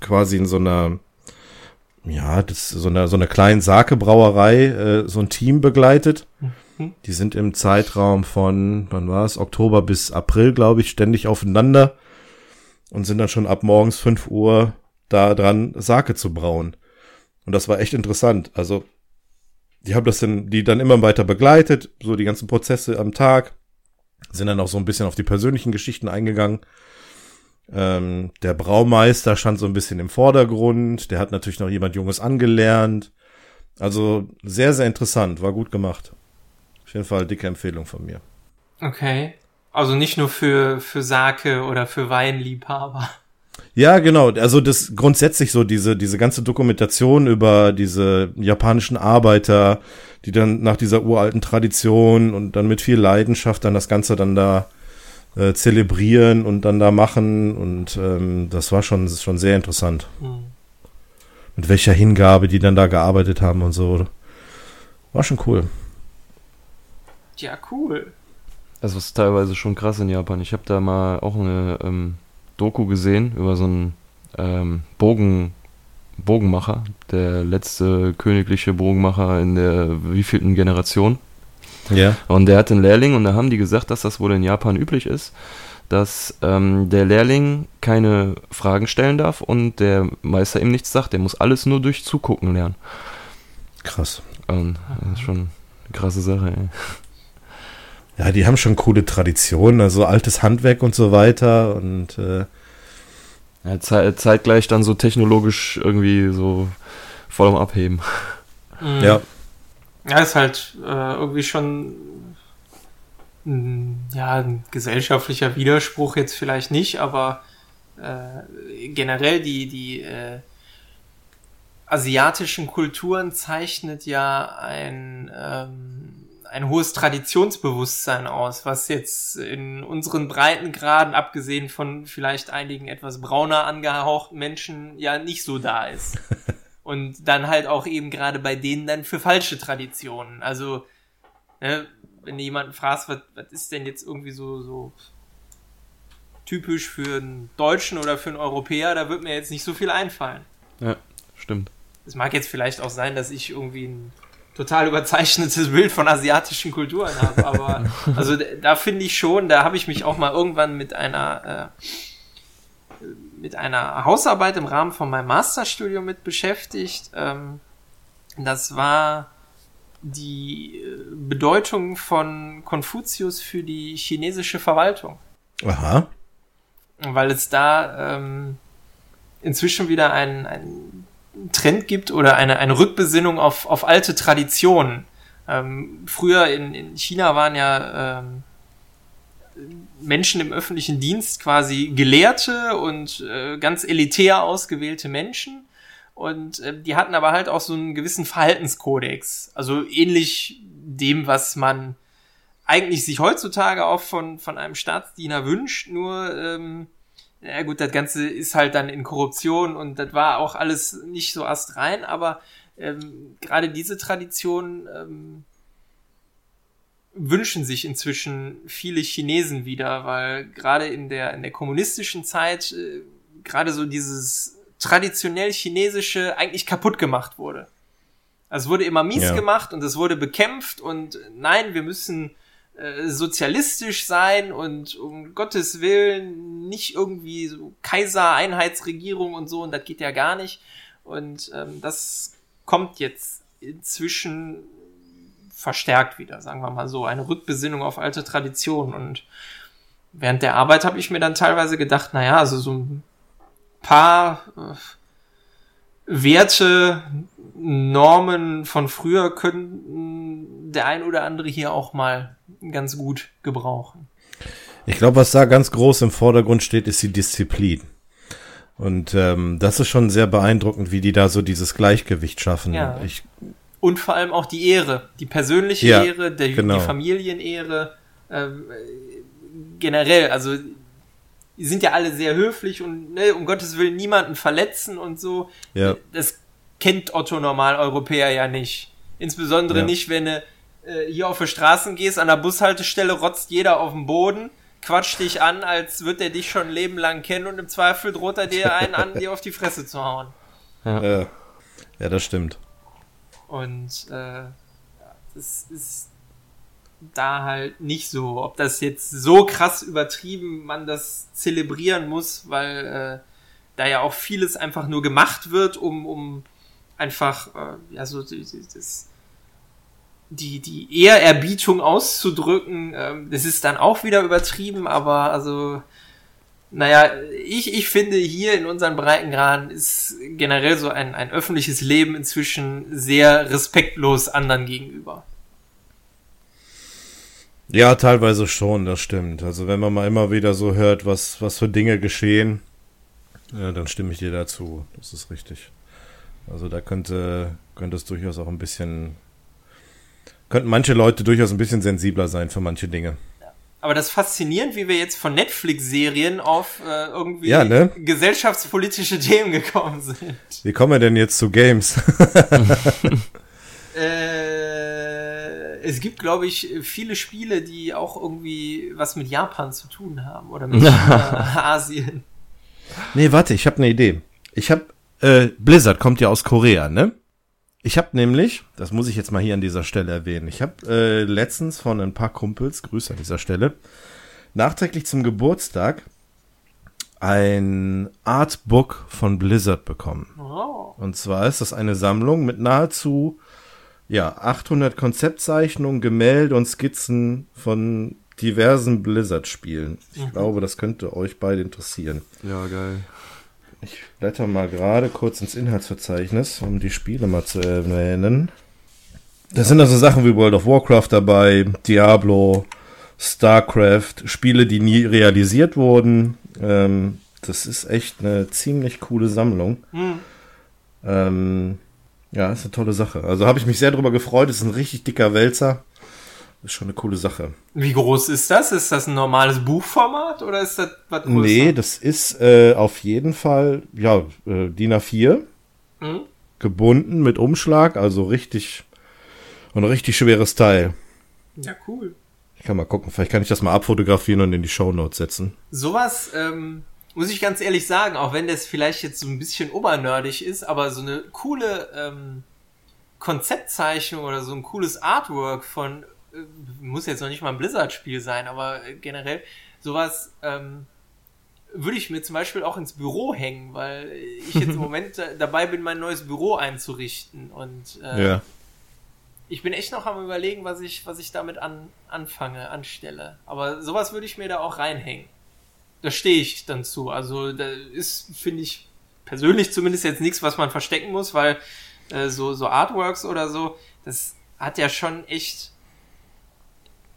quasi in so einer, ja, das, so einer, so einer kleinen Sake-Brauerei äh, so ein Team begleitet. Mhm die sind im Zeitraum von, wann war es, Oktober bis April, glaube ich, ständig aufeinander und sind dann schon ab morgens 5 Uhr da dran, Sake zu brauen. Und das war echt interessant. Also, die haben das dann, die dann immer weiter begleitet, so die ganzen Prozesse am Tag, sind dann auch so ein bisschen auf die persönlichen Geschichten eingegangen. Ähm, der Braumeister stand so ein bisschen im Vordergrund, der hat natürlich noch jemand Junges angelernt. Also sehr, sehr interessant, war gut gemacht jeden Fall dicke Empfehlung von mir. Okay. Also nicht nur für, für Sake oder für Weinliebhaber. Ja, genau. Also das grundsätzlich so diese, diese ganze Dokumentation über diese japanischen Arbeiter, die dann nach dieser uralten Tradition und dann mit viel Leidenschaft dann das Ganze dann da äh, zelebrieren und dann da machen und ähm, das war schon, schon sehr interessant. Mhm. Mit welcher Hingabe die dann da gearbeitet haben und so. War schon cool. Ja, cool. Also es ist teilweise schon krass in Japan. Ich habe da mal auch eine ähm, Doku gesehen über so einen ähm, Bogen, Bogenmacher, der letzte königliche Bogenmacher in der wievielten Generation. Ja. Und der hat einen Lehrling und da haben die gesagt, dass das wohl in Japan üblich ist, dass ähm, der Lehrling keine Fragen stellen darf und der Meister ihm nichts sagt. Der muss alles nur durch Zugucken lernen. Krass. Und das ist schon eine krasse Sache, ey. Ja, die haben schon coole Traditionen, also altes Handwerk und so weiter und äh, ja, ze zeitgleich dann so technologisch irgendwie so voll am Abheben. Mhm. Ja. Ja, ist halt äh, irgendwie schon ja, ein gesellschaftlicher Widerspruch jetzt vielleicht nicht, aber äh, generell die, die äh, asiatischen Kulturen zeichnet ja ein, ähm, ein hohes Traditionsbewusstsein aus, was jetzt in unseren Breitengraden, abgesehen von vielleicht einigen etwas brauner angehauchten Menschen, ja nicht so da ist. Und dann halt auch eben gerade bei denen dann für falsche Traditionen. Also, ne, wenn du jemanden fragst, was, was ist denn jetzt irgendwie so, so typisch für einen Deutschen oder für einen Europäer, da wird mir jetzt nicht so viel einfallen. Ja, stimmt. Es mag jetzt vielleicht auch sein, dass ich irgendwie ein total überzeichnetes Bild von asiatischen Kulturen habe, aber also da finde ich schon, da habe ich mich auch mal irgendwann mit einer äh, mit einer Hausarbeit im Rahmen von meinem Masterstudium mit beschäftigt. Ähm, das war die äh, Bedeutung von Konfuzius für die chinesische Verwaltung. Aha. Weil es da ähm, inzwischen wieder ein, ein Trend gibt oder eine, eine Rückbesinnung auf, auf alte Traditionen. Ähm, früher in, in China waren ja ähm, Menschen im öffentlichen Dienst quasi Gelehrte und äh, ganz elitär ausgewählte Menschen. Und äh, die hatten aber halt auch so einen gewissen Verhaltenskodex. Also ähnlich dem, was man eigentlich sich heutzutage auch von, von einem Staatsdiener wünscht, nur ähm, ja gut, das Ganze ist halt dann in Korruption und das war auch alles nicht so astrein, aber ähm, gerade diese Tradition ähm, wünschen sich inzwischen viele Chinesen wieder, weil gerade in der, in der kommunistischen Zeit äh, gerade so dieses traditionell chinesische eigentlich kaputt gemacht wurde. Also es wurde immer mies ja. gemacht und es wurde bekämpft und nein, wir müssen äh, sozialistisch sein und um Gottes Willen nicht irgendwie so Kaiser-Einheitsregierung und so und das geht ja gar nicht. Und ähm, das kommt jetzt inzwischen verstärkt wieder, sagen wir mal so, eine Rückbesinnung auf alte Traditionen. Und während der Arbeit habe ich mir dann teilweise gedacht, naja, also so ein paar äh, Werte, Normen von früher könnten der ein oder andere hier auch mal ganz gut gebrauchen. Ich glaube, was da ganz groß im Vordergrund steht, ist die Disziplin. Und ähm, das ist schon sehr beeindruckend, wie die da so dieses Gleichgewicht schaffen. Ja. Ich, und vor allem auch die Ehre, die persönliche ja, Ehre, der, genau. die Familienehre, äh, generell. Also die sind ja alle sehr höflich und ne, um Gottes Willen niemanden verletzen und so. Ja. Das kennt Otto Normaleuropäer ja nicht. Insbesondere ja. nicht, wenn du äh, hier auf die Straßen gehst, an der Bushaltestelle rotzt jeder auf den Boden, quatscht dich an, als wird er dich schon ein Leben lang kennen und im Zweifel droht er dir einen an, dir auf die Fresse zu hauen. Ja, ja. ja das stimmt. Und äh, das ist da halt nicht so. Ob das jetzt so krass übertrieben man das zelebrieren muss, weil äh, da ja auch vieles einfach nur gemacht wird, um, um einfach äh, ja so das die, die Ehrerbietung auszudrücken, ähm, das ist dann auch wieder übertrieben, aber also, naja, ich, ich finde hier in unseren Breitengraden ist generell so ein, ein öffentliches Leben inzwischen sehr respektlos anderen gegenüber. Ja, teilweise schon, das stimmt. Also wenn man mal immer wieder so hört, was, was für Dinge geschehen, ja, dann stimme ich dir dazu. Das ist richtig. Also da könnte, könnte es durchaus auch ein bisschen könnten manche Leute durchaus ein bisschen sensibler sein für manche Dinge. Aber das ist faszinierend, wie wir jetzt von Netflix-Serien auf äh, irgendwie ja, ne? gesellschaftspolitische Themen gekommen sind. Wie kommen wir denn jetzt zu Games? äh, es gibt, glaube ich, viele Spiele, die auch irgendwie was mit Japan zu tun haben oder mit Asien. Nee, warte, ich habe eine Idee. Ich habe äh, Blizzard kommt ja aus Korea, ne? Ich habe nämlich, das muss ich jetzt mal hier an dieser Stelle erwähnen, ich habe äh, letztens von ein paar Kumpels, Grüße an dieser Stelle, nachträglich zum Geburtstag ein Artbook von Blizzard bekommen. Oh. Und zwar ist das eine Sammlung mit nahezu ja 800 Konzeptzeichnungen, Gemälde und Skizzen von diversen Blizzard-Spielen. Ich mhm. glaube, das könnte euch beide interessieren. Ja, geil. Ich blätter mal gerade kurz ins Inhaltsverzeichnis, um die Spiele mal zu erwähnen. Da sind also Sachen wie World of Warcraft dabei, Diablo, StarCraft, Spiele, die nie realisiert wurden. Ähm, das ist echt eine ziemlich coole Sammlung. Mhm. Ähm, ja, ist eine tolle Sache. Also habe ich mich sehr darüber gefreut. Das ist ein richtig dicker Wälzer. Ist schon eine coole Sache. Wie groß ist das? Ist das ein normales Buchformat oder ist das was größer? Nee, das ist äh, auf jeden Fall, ja, äh, DIN A4. Mhm. Gebunden mit Umschlag, also richtig, ein richtig schweres Teil. Ja, cool. Ich kann mal gucken, vielleicht kann ich das mal abfotografieren und in die Shownotes setzen. Sowas, ähm, muss ich ganz ehrlich sagen, auch wenn das vielleicht jetzt so ein bisschen obernerdig ist, aber so eine coole ähm, Konzeptzeichnung oder so ein cooles Artwork von, muss jetzt noch nicht mal ein Blizzard-Spiel sein, aber äh, generell sowas ähm, würde ich mir zum Beispiel auch ins Büro hängen, weil ich jetzt im Moment dabei bin, mein neues Büro einzurichten und äh, ja. ich bin echt noch am überlegen, was ich, was ich damit an, anfange, anstelle. Aber sowas würde ich mir da auch reinhängen da stehe ich dann zu. Also da ist, finde ich, persönlich zumindest jetzt nichts, was man verstecken muss, weil äh, so, so Artworks oder so, das hat ja schon echt,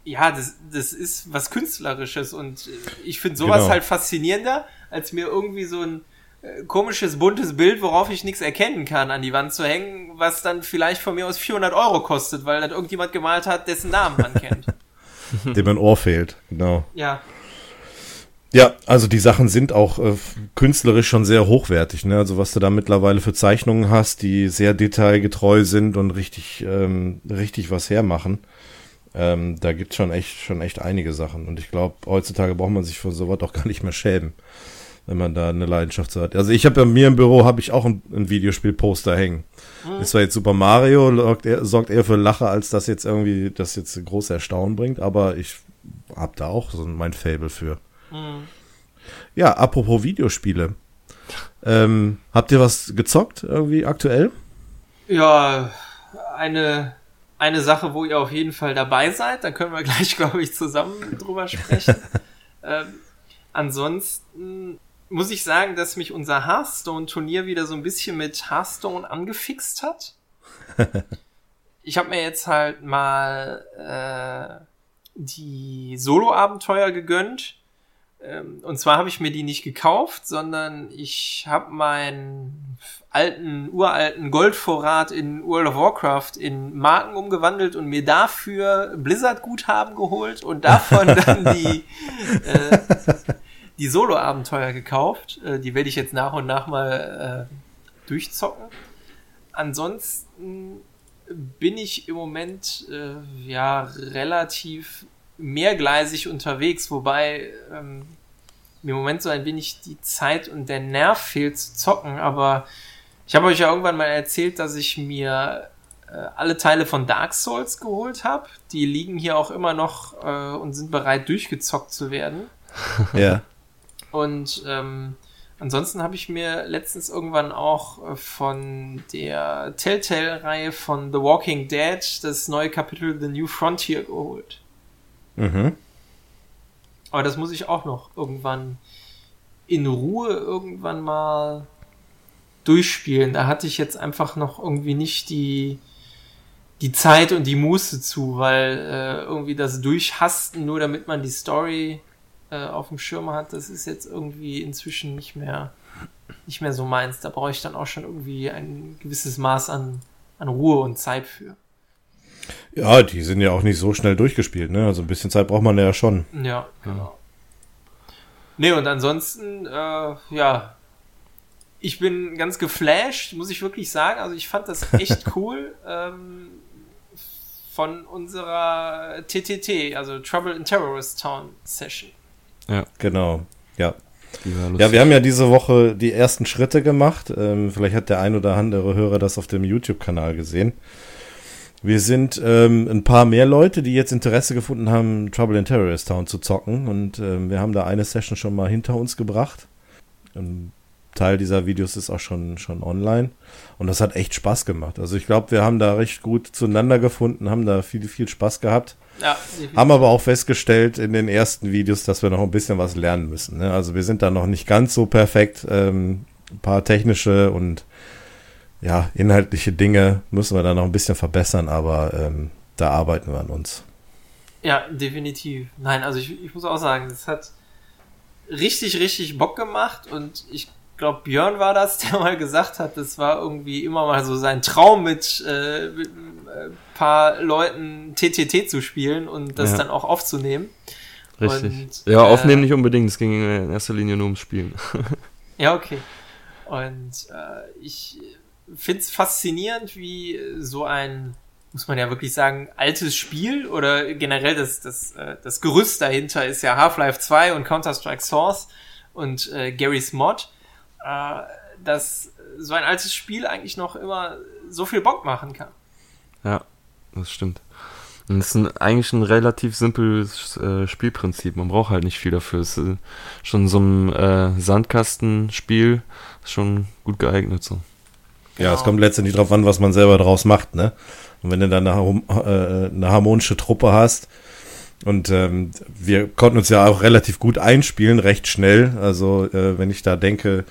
ja, das, das ist was Künstlerisches und äh, ich finde sowas genau. halt faszinierender, als mir irgendwie so ein äh, komisches, buntes Bild, worauf ich nichts erkennen kann, an die Wand zu hängen, was dann vielleicht von mir aus 400 Euro kostet, weil das irgendjemand gemalt hat, dessen Namen man kennt. Dem ein Ohr fehlt, genau. Ja. Ja, also die Sachen sind auch äh, künstlerisch schon sehr hochwertig. Ne? Also was du da mittlerweile für Zeichnungen hast, die sehr detailgetreu sind und richtig, ähm, richtig was hermachen. Ähm, da gibt's schon echt, schon echt einige Sachen. Und ich glaube, heutzutage braucht man sich für sowas auch gar nicht mehr schämen, wenn man da eine Leidenschaft hat. Also ich habe bei mir im Büro habe ich auch ein, ein Videospielposter hängen. Mhm. Ist zwar jetzt Super Mario, sorgt eher, sorgt eher für Lache, als dass jetzt irgendwie das jetzt große Erstaunen bringt, aber ich habe da auch so mein Fable für. Mhm. Ja, apropos Videospiele. Ähm, habt ihr was gezockt irgendwie aktuell? Ja, eine, eine Sache, wo ihr auf jeden Fall dabei seid. Da können wir gleich, glaube ich, zusammen drüber sprechen. ähm, ansonsten muss ich sagen, dass mich unser Hearthstone-Turnier wieder so ein bisschen mit Hearthstone angefixt hat. ich habe mir jetzt halt mal äh, die Solo-Abenteuer gegönnt und zwar habe ich mir die nicht gekauft, sondern ich habe meinen alten, uralten Goldvorrat in World of Warcraft in Marken umgewandelt und mir dafür Blizzard-Guthaben geholt und davon dann die, äh, die Solo-Abenteuer gekauft. Äh, die werde ich jetzt nach und nach mal äh, durchzocken. Ansonsten bin ich im Moment äh, ja relativ mehrgleisig unterwegs, wobei ähm, mir im Moment so ein wenig die Zeit und der Nerv fehlt zu zocken, aber ich habe euch ja irgendwann mal erzählt, dass ich mir äh, alle Teile von Dark Souls geholt habe. Die liegen hier auch immer noch äh, und sind bereit durchgezockt zu werden. Ja. Und ähm, ansonsten habe ich mir letztens irgendwann auch äh, von der Telltale-Reihe von The Walking Dead das neue Kapitel The New Frontier geholt. Mhm. Aber das muss ich auch noch irgendwann in Ruhe irgendwann mal durchspielen. Da hatte ich jetzt einfach noch irgendwie nicht die, die Zeit und die Muße zu, weil äh, irgendwie das Durchhasten, nur damit man die Story äh, auf dem Schirm hat, das ist jetzt irgendwie inzwischen nicht mehr, nicht mehr so meins. Da brauche ich dann auch schon irgendwie ein gewisses Maß an, an Ruhe und Zeit für. Ja, die sind ja auch nicht so schnell durchgespielt, ne? Also ein bisschen Zeit braucht man ja schon. Ja, genau. Nee, und ansonsten, äh, ja, ich bin ganz geflasht, muss ich wirklich sagen. Also ich fand das echt cool ähm, von unserer TTT, also Trouble in Terrorist Town Session. Ja, genau. Ja. Ja, wir haben ja diese Woche die ersten Schritte gemacht. Ähm, vielleicht hat der ein oder andere Hörer das auf dem YouTube-Kanal gesehen. Wir sind ähm, ein paar mehr Leute, die jetzt Interesse gefunden haben, Trouble in Terrorist Town zu zocken. Und ähm, wir haben da eine Session schon mal hinter uns gebracht. Ein Teil dieser Videos ist auch schon, schon online. Und das hat echt Spaß gemacht. Also ich glaube, wir haben da recht gut zueinander gefunden, haben da viel, viel Spaß gehabt. Ja, haben aber auch festgestellt in den ersten Videos, dass wir noch ein bisschen was lernen müssen. Ne? Also wir sind da noch nicht ganz so perfekt. Ähm, ein paar technische und ja, inhaltliche Dinge müssen wir da noch ein bisschen verbessern, aber ähm, da arbeiten wir an uns. Ja, definitiv. Nein, also ich, ich muss auch sagen, es hat richtig, richtig Bock gemacht und ich glaube, Björn war das, der mal gesagt hat, das war irgendwie immer mal so sein Traum mit, äh, mit ein äh, paar Leuten TTT zu spielen und das ja. dann auch aufzunehmen. Richtig. Und, ja, aufnehmen äh, nicht unbedingt, es ging in erster Linie nur ums Spielen. ja, okay. Und äh, ich finde es faszinierend, wie so ein, muss man ja wirklich sagen, altes Spiel oder generell das, das, äh, das Gerüst dahinter ist ja Half-Life 2 und Counter-Strike Source und äh, Gary's Mod, äh, dass so ein altes Spiel eigentlich noch immer so viel Bock machen kann. Ja, das stimmt. Und es ist ein, eigentlich ein relativ simples äh, Spielprinzip. Man braucht halt nicht viel dafür. Es ist schon so ein äh, Sandkastenspiel schon gut geeignet so. Ja, es kommt letztendlich drauf an, was man selber draus macht, ne? Und wenn du dann eine, äh, eine harmonische Truppe hast, und ähm, wir konnten uns ja auch relativ gut einspielen, recht schnell. Also äh, wenn ich da denke,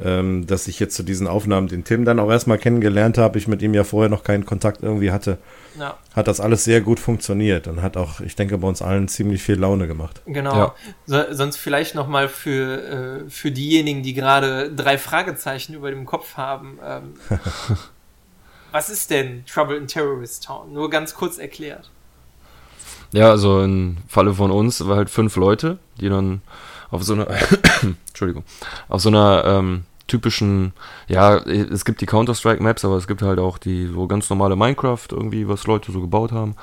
ähm, dass ich jetzt zu diesen Aufnahmen den Tim dann auch erstmal kennengelernt habe, ich mit ihm ja vorher noch keinen Kontakt irgendwie hatte, ja. hat das alles sehr gut funktioniert und hat auch, ich denke, bei uns allen ziemlich viel Laune gemacht. Genau. Ja. So, sonst vielleicht nochmal für, äh, für diejenigen, die gerade drei Fragezeichen über dem Kopf haben. Ähm, was ist denn Trouble in Terrorist Town? Nur ganz kurz erklärt. Ja, also im Falle von uns war halt fünf Leute, die dann auf so einer, Entschuldigung, auf so einer ähm, typischen, ja, es gibt die Counter-Strike-Maps, aber es gibt halt auch die so ganz normale Minecraft irgendwie, was Leute so gebaut haben.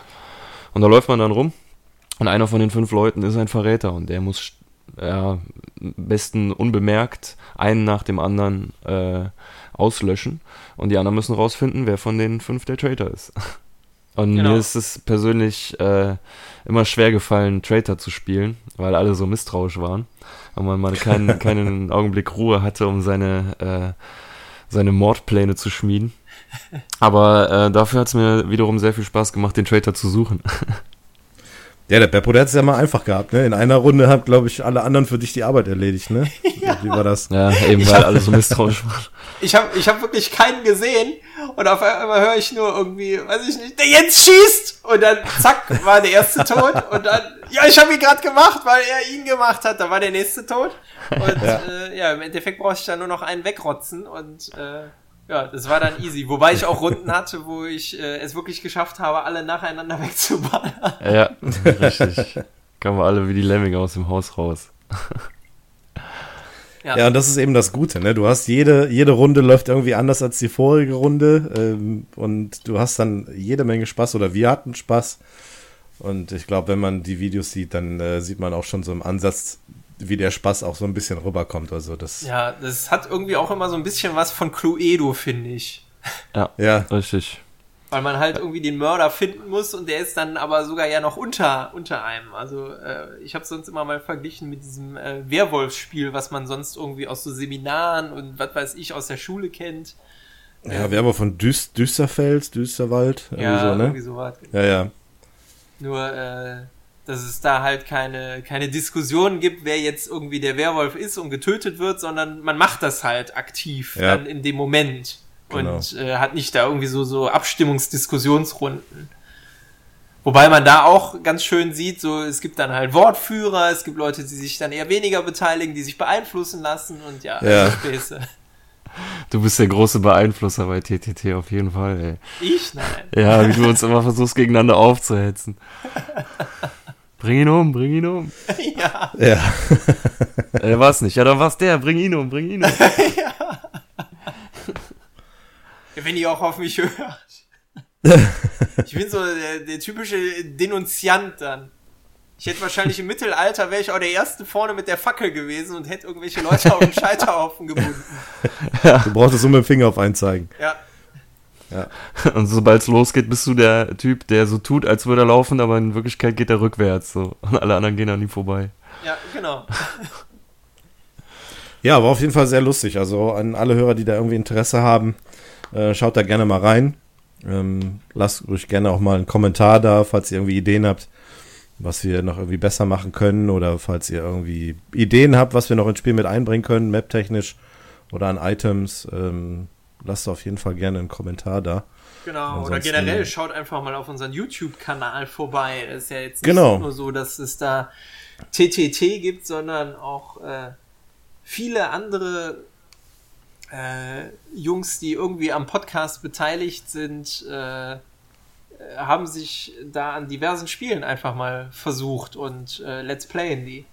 Und da läuft man dann rum und einer von den fünf Leuten ist ein Verräter und der muss ja, am besten unbemerkt einen nach dem anderen äh, auslöschen und die anderen müssen rausfinden, wer von den fünf der Traitor ist. Und genau. mir ist es persönlich äh, immer schwer gefallen, Traitor zu spielen, weil alle so misstrauisch waren. Und man mal keinen, keinen Augenblick Ruhe hatte, um seine, äh, seine Mordpläne zu schmieden. Aber äh, dafür hat es mir wiederum sehr viel Spaß gemacht, den Traitor zu suchen. Ja, der Beppo, der hat es ja mal einfach gehabt, ne? In einer Runde haben, glaube ich, alle anderen für dich die Arbeit erledigt, ne? ja. Wie war das? Ja, eben weil alle so misstrauisch waren. Ich habe ich hab wirklich keinen gesehen und auf einmal höre ich nur irgendwie, weiß ich nicht, der Jens schießt und dann zack, war der erste tot und dann, ja, ich habe ihn gerade gemacht, weil er ihn gemacht hat, da war der nächste tot und ja, äh, ja im Endeffekt brauche ich da nur noch einen wegrotzen und äh, ja, das war dann easy. Wobei ich auch Runden hatte, wo ich äh, es wirklich geschafft habe, alle nacheinander wegzuballern. Ja, richtig. Kamen wir alle wie die Lemminge aus dem Haus raus. Ja. ja, und das ist eben das Gute, ne? Du hast jede, jede Runde läuft irgendwie anders als die vorige Runde ähm, und du hast dann jede Menge Spaß oder wir hatten Spaß. Und ich glaube, wenn man die Videos sieht, dann äh, sieht man auch schon so im Ansatz, wie der Spaß auch so ein bisschen rüberkommt. Also das ja, das hat irgendwie auch immer so ein bisschen was von Cluedo, finde ich. Ja, ja, richtig. Weil man halt irgendwie den Mörder finden muss und der ist dann aber sogar ja noch unter, unter einem. Also äh, ich habe sonst immer mal verglichen mit diesem äh, Werwolfsspiel, was man sonst irgendwie aus so Seminaren und was weiß ich aus der Schule kennt. Ja, ähm, Werwolf von Düst, Düsterfels, Düsterwald. Irgendwie ja, so, ne? irgendwie so was. Ja, ja. Nur, äh, dass es da halt keine, keine Diskussion gibt, wer jetzt irgendwie der Werwolf ist und getötet wird, sondern man macht das halt aktiv ja. dann in dem Moment genau. und äh, hat nicht da irgendwie so, so Abstimmungsdiskussionsrunden. Wobei man da auch ganz schön sieht, so es gibt dann halt Wortführer, es gibt Leute, die sich dann eher weniger beteiligen, die sich beeinflussen lassen und ja, ja. Späße. Du bist der große Beeinflusser bei TTT auf jeden Fall, ey. Ich? Nein. Ja, wie du uns immer versuchst, gegeneinander aufzuhetzen. Bring ihn um, bring ihn um. Ja. Ja. er war's nicht. Ja, dann war's der. Bring ihn um, bring ihn um. ja. Wenn ihr auch auf mich hört. ich bin so der, der typische Denunziant dann. Ich hätte wahrscheinlich im Mittelalter wäre ich auch der Erste vorne mit der Fackel gewesen und hätte irgendwelche Leute auf den Scheiterhaufen gebunden. Ja. Du brauchst es nur mit dem Finger auf einen zeigen. Ja. Ja. Und sobald es losgeht, bist du der Typ, der so tut, als würde er laufen, aber in Wirklichkeit geht er rückwärts. So. Und alle anderen gehen an ihm vorbei. Ja, genau. ja, war auf jeden Fall sehr lustig. Also an alle Hörer, die da irgendwie Interesse haben, äh, schaut da gerne mal rein. Ähm, lasst ruhig gerne auch mal einen Kommentar da, falls ihr irgendwie Ideen habt, was wir noch irgendwie besser machen können oder falls ihr irgendwie Ideen habt, was wir noch ins Spiel mit einbringen können, map-technisch oder an Items. Ähm, lasst auf jeden Fall gerne einen Kommentar da. Genau, oder generell schaut einfach mal auf unseren YouTube-Kanal vorbei. Das ist ja jetzt nicht genau. nur so, dass es da TTT gibt, sondern auch äh, viele andere äh, Jungs, die irgendwie am Podcast beteiligt sind, äh, haben sich da an diversen Spielen einfach mal versucht und äh, Let's Playen die.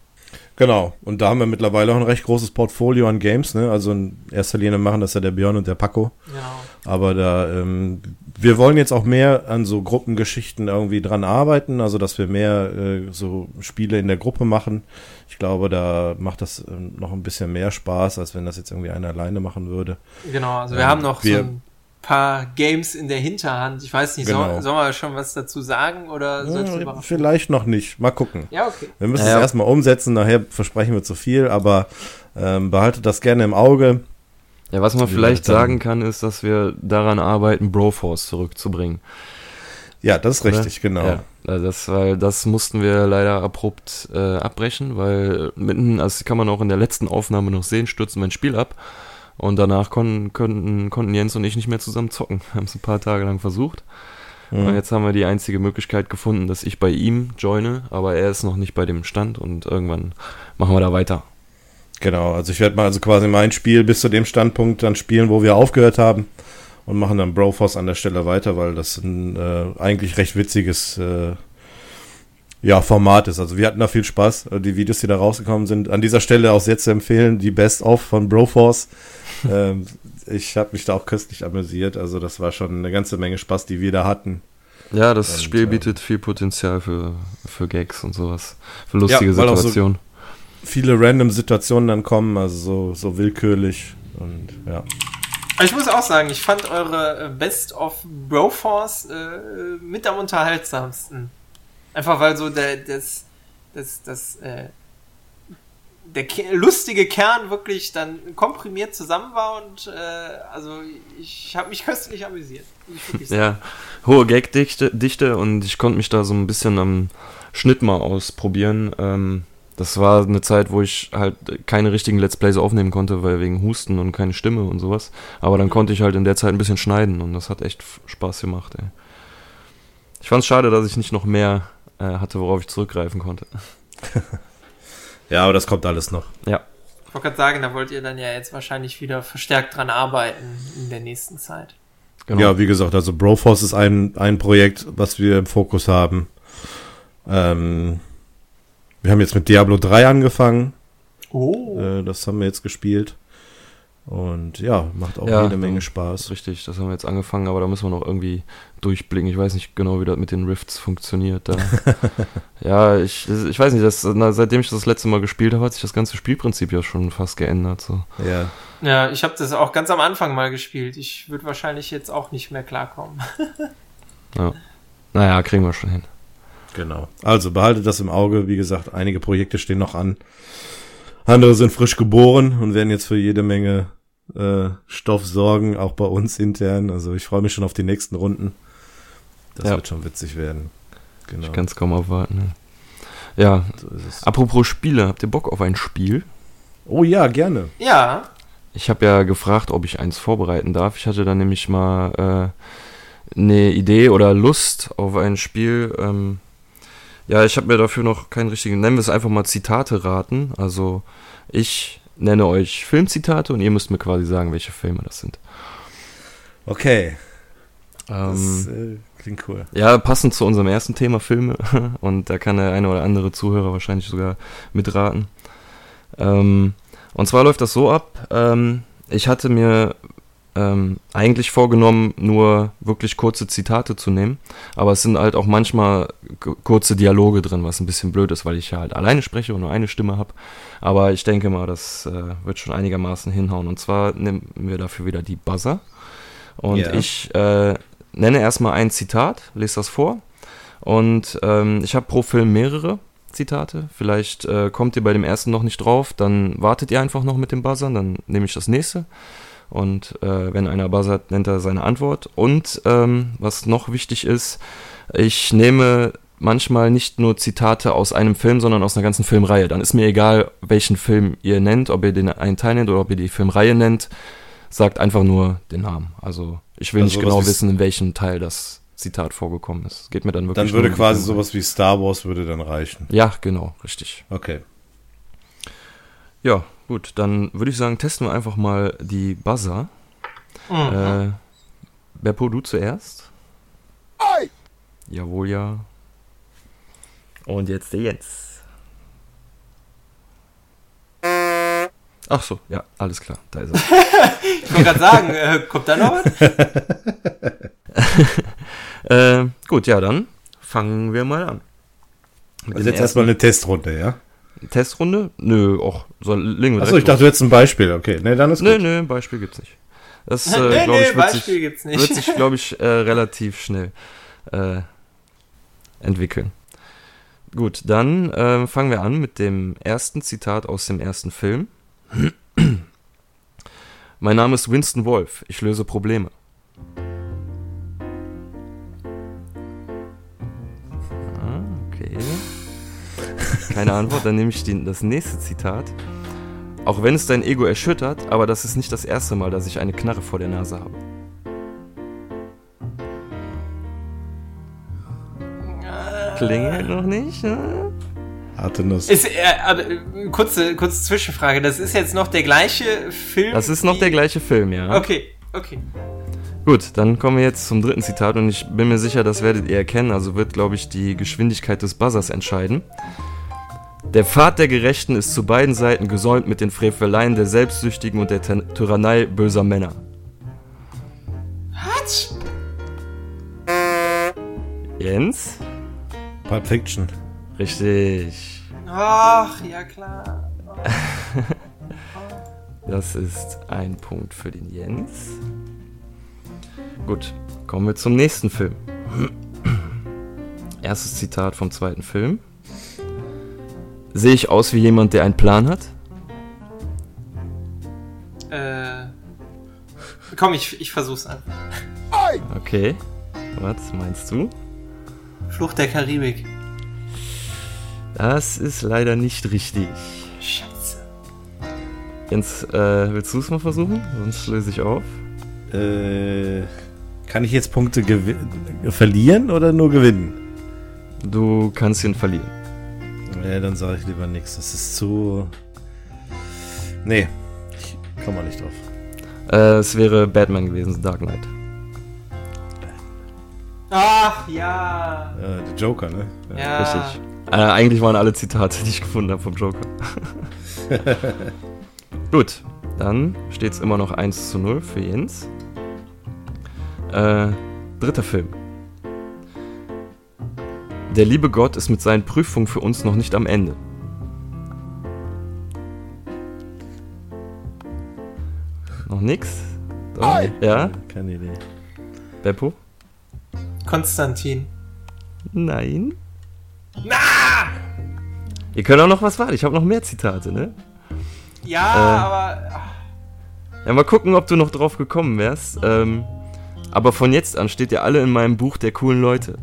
Genau, und da haben wir mittlerweile auch ein recht großes Portfolio an Games, ne? Also in erster Linie machen das ja der Björn und der Paco. Genau. Aber da, ähm, wir wollen jetzt auch mehr an so Gruppengeschichten irgendwie dran arbeiten, also dass wir mehr äh, so Spiele in der Gruppe machen. Ich glaube, da macht das äh, noch ein bisschen mehr Spaß, als wenn das jetzt irgendwie einer alleine machen würde. Genau, also wir ähm, haben noch wir, so ein paar Games in der Hinterhand. Ich weiß nicht, genau. soll, sollen wir schon was dazu sagen oder ja, Vielleicht noch nicht. Mal gucken. Ja, okay. Wir müssen ja, es erstmal umsetzen, nachher versprechen wir zu viel, aber ähm, behaltet das gerne im Auge. Ja, was man vielleicht sagen kann, ist, dass wir daran arbeiten, Broforce zurückzubringen. Ja, das ist richtig, genau. Ja, das, weil das mussten wir leider abrupt äh, abbrechen, weil mitten, also kann man auch in der letzten Aufnahme noch sehen, stürzen mein Spiel ab. Und danach konnten, konnten, konnten Jens und ich nicht mehr zusammen zocken. Wir haben es ein paar Tage lang versucht. Mhm. Und jetzt haben wir die einzige Möglichkeit gefunden, dass ich bei ihm joine, aber er ist noch nicht bei dem Stand und irgendwann machen wir da weiter. Genau, also ich werde mal also quasi mein Spiel bis zu dem Standpunkt dann spielen, wo wir aufgehört haben und machen dann Broforce an der Stelle weiter, weil das ein äh, eigentlich recht witziges äh, ja, Format ist. Also wir hatten da viel Spaß. Äh, die Videos, die da rausgekommen sind, an dieser Stelle auch sehr zu empfehlen, die Best-of von Broforce. ähm, ich habe mich da auch köstlich amüsiert. Also das war schon eine ganze Menge Spaß, die wir da hatten. Ja, das und, Spiel äh, bietet viel Potenzial für, für Gags und sowas. Für lustige ja, Situationen viele random Situationen dann kommen, also so, so willkürlich und ja. Ich muss auch sagen, ich fand eure Best of Broforce äh, mit am unterhaltsamsten. Einfach weil so der, das, das, das, äh, der lustige Kern wirklich dann komprimiert zusammen war und äh, also ich habe mich köstlich amüsiert. Ja, hohe Gagdichte Dichte und ich konnte mich da so ein bisschen am Schnitt mal ausprobieren. Ähm, das war eine Zeit, wo ich halt keine richtigen Let's Plays aufnehmen konnte, weil wegen Husten und keine Stimme und sowas. Aber dann konnte ich halt in der Zeit ein bisschen schneiden und das hat echt Spaß gemacht, ey. Ich fand es schade, dass ich nicht noch mehr äh, hatte, worauf ich zurückgreifen konnte. ja, aber das kommt alles noch. Ja. Ich wollte gerade sagen, da wollt ihr dann ja jetzt wahrscheinlich wieder verstärkt dran arbeiten in der nächsten Zeit. Genau. Ja, wie gesagt, also Broforce ist ein, ein Projekt, was wir im Fokus haben. Ähm, wir haben jetzt mit Diablo 3 angefangen. Oh. Äh, das haben wir jetzt gespielt. Und ja, macht auch ja, jede Menge Spaß. Richtig, das haben wir jetzt angefangen, aber da müssen wir noch irgendwie durchblicken. Ich weiß nicht genau, wie das mit den Rifts funktioniert. Da. ja, ich, ich weiß nicht, das, na, seitdem ich das, das letzte Mal gespielt habe, hat sich das ganze Spielprinzip ja schon fast geändert. So. Ja. Ja, ich habe das auch ganz am Anfang mal gespielt. Ich würde wahrscheinlich jetzt auch nicht mehr klarkommen. ja. Naja, kriegen wir schon hin. Genau. Also behaltet das im Auge. Wie gesagt, einige Projekte stehen noch an. Andere sind frisch geboren und werden jetzt für jede Menge äh, Stoff sorgen, auch bei uns intern. Also ich freue mich schon auf die nächsten Runden. Das ja. wird schon witzig werden. Genau. Ich kann es kaum abwarten. Ne? Ja, so apropos Spiele, habt ihr Bock auf ein Spiel? Oh ja, gerne. Ja. Ich habe ja gefragt, ob ich eins vorbereiten darf. Ich hatte da nämlich mal äh, eine Idee oder Lust auf ein Spiel. Ähm, ja, ich habe mir dafür noch keinen richtigen, nennen wir es einfach mal Zitate raten. Also ich nenne euch Filmzitate und ihr müsst mir quasi sagen, welche Filme das sind. Okay. Ähm, das äh, klingt cool. Ja, passend zu unserem ersten Thema Filme. Und da kann der eine oder andere Zuhörer wahrscheinlich sogar mitraten. Ähm, und zwar läuft das so ab. Ähm, ich hatte mir ähm, eigentlich vorgenommen, nur wirklich kurze Zitate zu nehmen. Aber es sind halt auch manchmal kurze Dialoge drin, was ein bisschen blöd ist, weil ich ja halt alleine spreche und nur eine Stimme habe. Aber ich denke mal, das äh, wird schon einigermaßen hinhauen. Und zwar nehmen wir dafür wieder die Buzzer. Und yeah. ich äh, nenne erstmal ein Zitat, lese das vor. Und ähm, ich habe pro Film mehrere Zitate. Vielleicht äh, kommt ihr bei dem ersten noch nicht drauf, dann wartet ihr einfach noch mit dem Buzzern, dann nehme ich das nächste. Und äh, wenn einer buzzert, nennt er seine Antwort. Und ähm, was noch wichtig ist, ich nehme manchmal nicht nur Zitate aus einem Film, sondern aus einer ganzen Filmreihe. Dann ist mir egal, welchen Film ihr nennt, ob ihr den einen Teil nennt oder ob ihr die Filmreihe nennt. sagt einfach nur den Namen. Also ich will Also nicht genau wissen, in welchem Teil das Zitat vorgekommen ist. Geht mir dann wirklich Dann würde quasi Filme. sowas wie Star Wars würde dann reichen. Ja, genau, richtig. Okay. Ja, gut, dann würde ich sagen, testen wir einfach mal die Buzzer. Mhm. Äh, Beppo, du zuerst? Jawohl, ja. Und jetzt der Jens. Ach so, ja, alles klar, da ist er. Ich wollte gerade sagen, äh, kommt da noch was? äh, gut, ja, dann fangen wir mal an. Mit Also jetzt erstmal eine Testrunde, ja? Testrunde? Nö, legen wir Achso, ich dachte, du hättest ein Beispiel. Okay, ne, dann ist. Nö, gut. nö, Beispiel gibt's nicht. Das, äh, nee, glaub nee, ich, wird Beispiel sich, gibt's nicht. wird sich, glaube ich, äh, relativ schnell äh, entwickeln. Gut, dann äh, fangen wir an mit dem ersten Zitat aus dem ersten Film. mein Name ist Winston Wolf. Ich löse Probleme. Keine Antwort, dann nehme ich die, das nächste Zitat. Auch wenn es dein Ego erschüttert, aber das ist nicht das erste Mal, dass ich eine Knarre vor der Nase habe. Klingelt noch nicht? Ne? Harte Nuss. Ist, äh, äh, kurze, kurze Zwischenfrage. Das ist jetzt noch der gleiche Film? Das ist noch der gleiche Film, ja. Okay, okay. Gut, dann kommen wir jetzt zum dritten Zitat und ich bin mir sicher, das werdet ihr erkennen, also wird, glaube ich, die Geschwindigkeit des Buzzers entscheiden. Der Pfad der Gerechten ist zu beiden Seiten gesäumt mit den Freveleien der Selbstsüchtigen und der Ty- Tyrannei böser Männer. Was? Jens? Pulp Fiction. Richtig. Ach, ja klar. Das ist ein Punkt für den Jens. Gut, kommen wir zum nächsten Film. Erstes Zitat vom zweiten Film. Sehe ich aus wie jemand, der einen Plan hat? Äh, komm, ich, ich versuch's an. Okay. Was meinst du? Flucht der Karibik. Das ist leider nicht richtig. Scheiße. Jens, äh, willst du es mal versuchen? Sonst löse ich auf. Äh, kann ich jetzt Punkte verlieren oder nur gewinnen? Du kannst ihn verlieren. Ja, dann sage ich lieber nichts. Das ist zu. Nee, ich komme mal nicht drauf. Äh, es wäre Batman gewesen, Dark Knight. Ach, ja. Äh, der Joker, ne? Ja. Richtig. Äh, eigentlich waren alle Zitate, die ich gefunden habe vom Joker. Gut, dann steht es immer noch 1 zu 0 für Jens. Äh, dritter Film. Der liebe Gott ist mit seinen Prüfungen für uns noch nicht am Ende. Noch nix? Doch. Ja? Keine Idee. Beppo? Konstantin. Nein. Ihr könnt auch noch was warten. Ich habe noch mehr Zitate, ne? Ja, Äh. aber. Ja, mal gucken, ob du noch drauf gekommen wärst. Ähm, aber von jetzt an steht ihr alle in meinem Buch der coolen Leute.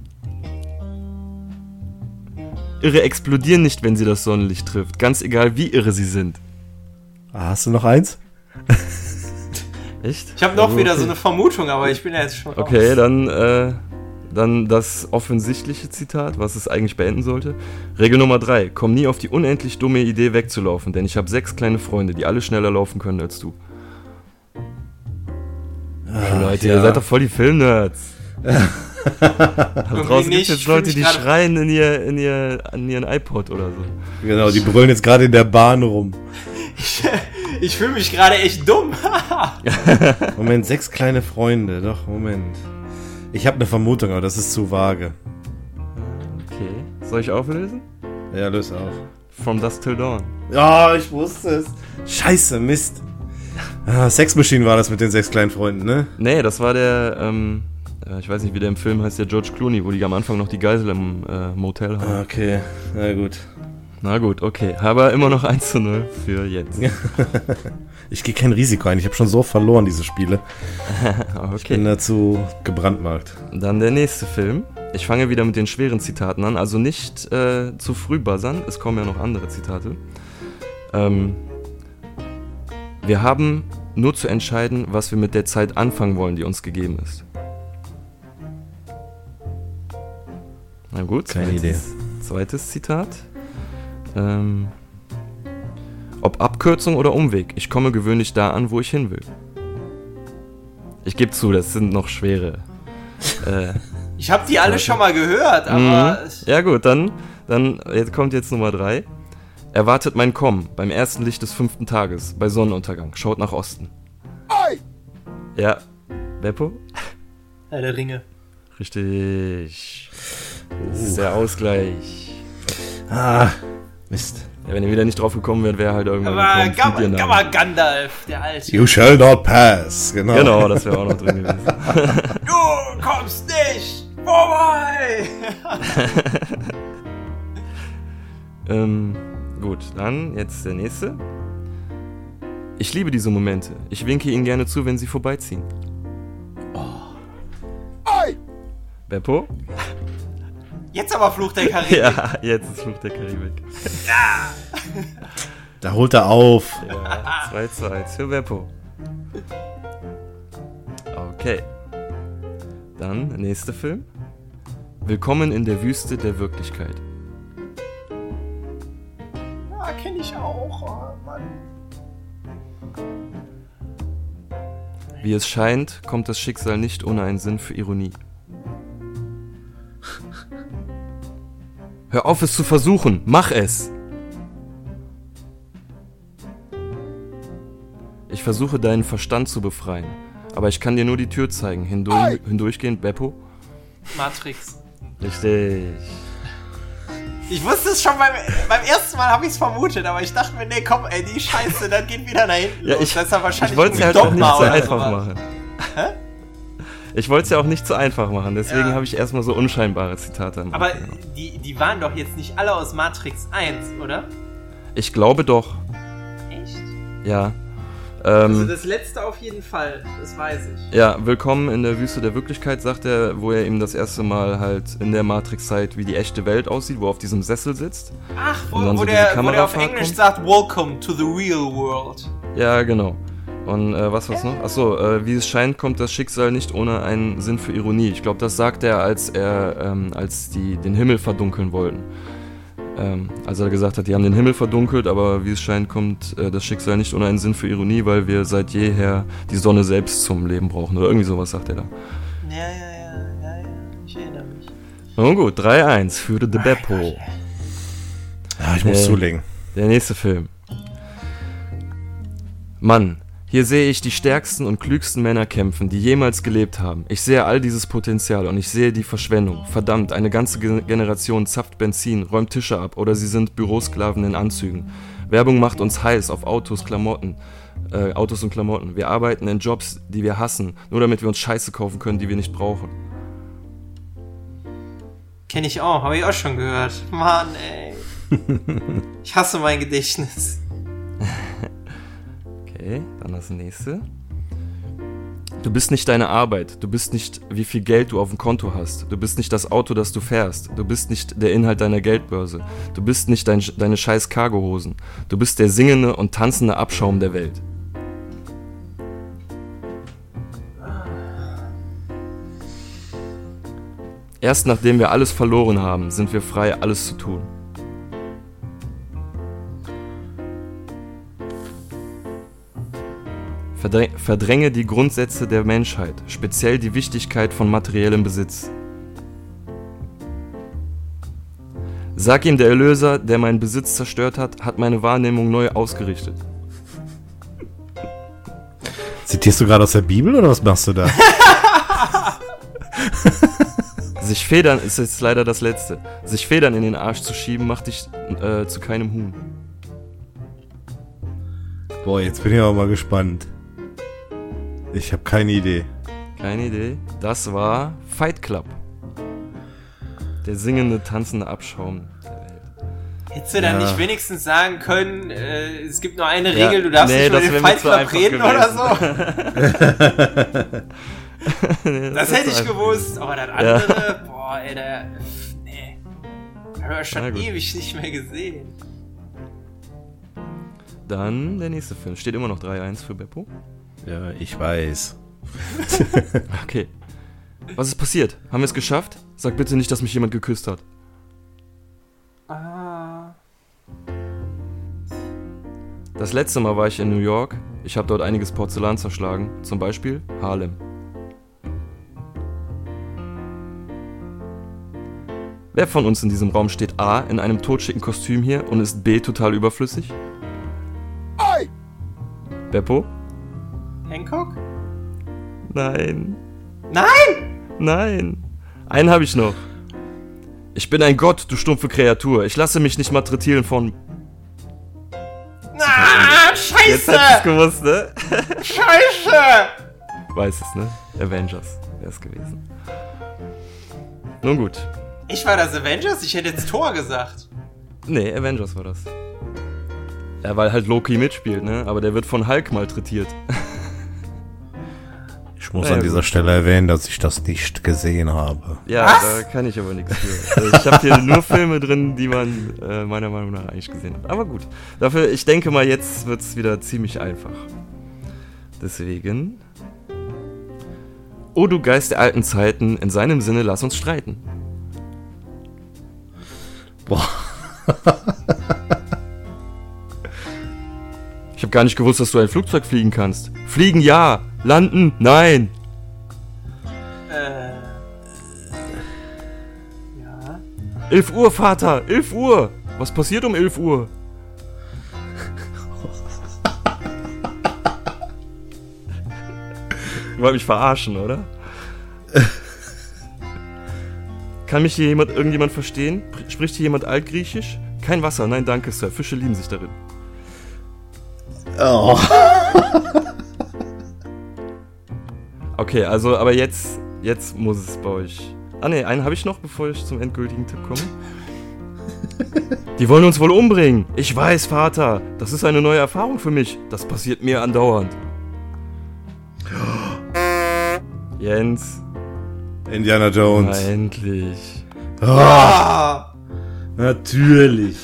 Irre explodieren nicht, wenn sie das Sonnenlicht trifft. Ganz egal, wie irre sie sind. Ah, hast du noch eins? Echt? Ich habe noch Also, wieder okay. so eine Vermutung, aber ich bin ja jetzt schon raus. Okay, dann, äh, dann das offensichtliche Zitat, was es eigentlich beenden sollte. Regel Nummer 3. Komm nie auf die unendlich dumme Idee wegzulaufen, denn ich habe sechs kleine Freunde, die alle schneller laufen können als du. Leute, ja. ihr seid doch voll die Filmnerds. da draußen gibt es jetzt Ich Leute, die schreien in, ihr, in, ihr, an ihren iPod oder so. Genau, die brüllen jetzt gerade in der Bahn rum. Ich fühle mich gerade echt dumm. Moment, sechs kleine Freunde. Doch, Moment. Ich habe eine Vermutung, aber das ist zu vage. Okay. Soll ich auflösen? Ja, löse auf. From Dusk Till Dawn. Ja, ich wusste es. Scheiße, Mist. Ah, Sex Machine war das mit den sechs kleinen Freunden, ne? Nee, das war der, ähm, äh, ich weiß nicht, wie der im Film heißt, der George Clooney, wo die am Anfang noch die Geisel im äh, Motel haben. Ah, Okay, na gut. Na gut, okay. Aber immer noch 1 zu 0 für Jens. Ich gehe kein Risiko ein. Ich habe schon so verloren, diese Spiele. Ich bin okay. dazu gebrandmarkt. Dann der nächste Film. Ich fange wieder mit den schweren Zitaten an. Also nicht äh, zu früh buzzern. Es kommen ja noch andere Zitate. Ähm, wir haben nur zu entscheiden, was wir mit der Zeit anfangen wollen, die uns gegeben ist. Na gut, Keine Idee. Zweites Zitat. Ähm, ob Abkürzung oder Umweg, ich komme gewöhnlich da an, wo ich hin will. Ich gebe zu, das sind noch schwere. äh, Ich habe die alle schon mal gehört, aber Mhm. Ja gut, dann, dann jetzt kommt jetzt Nummer 3. Erwartet mein Kommen beim ersten Licht des fünften Tages, bei Sonnenuntergang. Schaut nach Osten. Ja, Beppo? Herr der Ringe. Richtig. Das ist der Ausgleich. Ah, Mist. Ja, wenn ihr wieder nicht drauf gekommen wärt, wäre halt irgendwann Aber gekommen, Gamma. Gamma Gandalf, der Alte. You shall not pass. Genau. Genau, das wäre auch noch drin gewesen. Du kommst nicht vorbei! ähm, gut, dann jetzt der nächste. Ich liebe diese Momente. Ich winke ihnen gerne zu, wenn sie vorbeiziehen. Beppo? Jetzt aber Fluch der Karibik. Ja, jetzt ist Fluch der Karibik. Da holt er auf. Ja, 2 zu 1 für Beppo. Okay. Dann, nächster Film. Willkommen in der Wüste der Wirklichkeit. Ja, kenn ich auch. Oh, Mann. Wie es scheint, kommt das Schicksal nicht ohne einen Sinn für Ironie. Hör auf es zu versuchen, mach es! Ich versuche deinen Verstand zu befreien, aber ich kann dir nur die Tür zeigen. Hindurch, hindurchgehend, Beppo? Matrix. Richtig. Ich wusste es schon beim, beim ersten Mal, habe ich es vermutet, aber ich dachte mir, nee, komm, ey, die Scheiße, dann geht wieder nach hinten. Ja, los. ich, das ist ja wahrscheinlich ich wollte es ja halt auch nicht so einfach machen. Ich wollte es ja auch nicht so einfach machen, deswegen Ja. habe ich erstmal so unscheinbare Zitate Aber die, die waren doch jetzt nicht alle aus Matrix 1, oder? Ich glaube doch, Echt? ja. Also Ähm, das letzte auf jeden Fall, das weiß ich. ja, willkommen in der Wüste der Wirklichkeit, sagt er, wo er ihm das erste Mal halt in der Matrix zeigt, wie die echte Welt aussieht, wo er auf diesem Sessel sitzt. Ach, wo, wo, so der, wo der auf Englisch kommt. sagt, Welcome to the real world. Ja, genau. Und äh, was war's noch? Achso, äh, wie es scheint, kommt das Schicksal nicht ohne einen Sinn für Ironie. Ich glaube, das sagt er, als er, ähm, als die den Himmel verdunkeln wollten. Ähm, als er gesagt hat, die haben den Himmel verdunkelt, aber wie es scheint, kommt äh, das Schicksal nicht ohne einen Sinn für Ironie, weil wir seit jeher die Sonne selbst zum Leben brauchen. Oder irgendwie sowas sagt er da. Ja, ja, ja, ja, ja, ich erinnere mich. Nun gut, 3-1 für The Beppo. Ja, ich muss Äh. zulegen. Der nächste Film. Mann, hier sehe ich die stärksten und klügsten Männer kämpfen, die jemals gelebt haben. Ich sehe all dieses Potenzial und ich sehe die Verschwendung. Verdammt, eine ganze Gen- Generation zapft Benzin, räumt Tische ab oder sie sind Bürosklaven in Anzügen. Werbung macht uns heiß auf Autos, Klamotten, äh, Autos und Klamotten. Wir arbeiten in Jobs, die wir hassen, nur damit wir uns Scheiße kaufen können, die wir nicht brauchen. Kenne ich auch, habe ich auch schon gehört. Mann, ey. ich hasse mein Gedächtnis. Okay, dann das nächste. Du bist nicht deine Arbeit. Du bist nicht, wie viel Geld du auf dem Konto hast. Du bist nicht das Auto, das du fährst. Du bist nicht der Inhalt deiner Geldbörse. Du bist nicht dein, deine scheiß Cargohosen. Du bist der singende und tanzende Abschaum der Welt. Erst nachdem wir alles verloren haben, sind wir frei, alles zu tun. Verdräng, verdränge die Grundsätze der Menschheit, speziell die Wichtigkeit von materiellem Besitz. Sag ihm, der Erlöser, der meinen Besitz zerstört hat, hat meine Wahrnehmung neu ausgerichtet. Zitierst du gerade aus der Bibel oder was machst du da? Sich Federn ist jetzt leider das Letzte. Sich Federn in den Arsch zu schieben, macht dich äh, zu keinem Huhn. Boah, jetzt bin ich aber mal gespannt. Ich habe keine Idee. Keine Idee. Das war Fight Club. Der singende, tanzende Abschaum der Welt. Hättest du dann Ja. nicht wenigstens sagen können, äh, es gibt nur eine Ja, Regel, du darfst nee, nicht über das den Fight Club reden gewesen. oder so? Nee, Das ist hätte ich gewusst, aber das andere, boah, ey, der, nee. Haben wir schon ewig nicht mehr gesehen. Dann der nächste Film. Steht immer noch 3-1 für Beppo. Ja, ich weiß. Okay. Was ist passiert? Haben wir es geschafft? Sag bitte nicht, dass mich jemand geküsst hat. Ah. Das letzte Mal war ich in New York. Ich habe dort einiges Porzellan zerschlagen. Zum Beispiel Harlem. Wer von uns in diesem Raum steht A in einem totschicken Kostüm hier und ist B total überflüssig? Beppo? Hancock? Nein. Nein! Nein. Einen habe ich noch. Ich bin ein Gott, du stumpfe Kreatur. Ich lasse mich nicht malträtieren von. Ah, Jetzt hättest scheiße! du's gewusst, ne? Scheiße! Weiß es, ne? Avengers wäre es gewesen. Nun gut. Ich war das Avengers? Ich hätte jetzt Tor gesagt. Nee, Avengers war das. Ja, weil halt Loki mitspielt, ne? Aber der wird von Hulk malträtiert. Ich muss Naja, an dieser gut. Stelle erwähnen, dass ich das nicht gesehen habe. Ja, Was? da kann ich aber nichts für. Also ich habe hier nur Filme drin, die man äh, meiner Meinung nach eigentlich gesehen hat. Aber gut. Dafür, ich denke mal, jetzt wird es wieder ziemlich einfach. Deswegen. O du Geist der alten Zeiten, in seinem Sinne lass uns streiten. Boah. Ich habe gar nicht gewusst, dass du ein Flugzeug fliegen kannst. Fliegen ja, landen nein. Äh. Ja. 11 Uhr, Vater, 11 Uhr. Was passiert um 11 Uhr? Du wolltest mich verarschen, oder? Kann mich hier jemand, irgendjemand verstehen? Pr- Spricht hier jemand Altgriechisch? Kein Wasser, nein danke, Sir. Fische lieben sich darin. Oh. Okay, also, aber jetzt, jetzt muss es bei euch. Ah ne, einen habe ich noch, bevor ich zum endgültigen Tipp komme. Die wollen uns wohl umbringen. Ich weiß, Vater. Das ist eine neue Erfahrung für mich. Das passiert mir andauernd. Jens. Indiana Jones. Na, endlich. Ah, natürlich.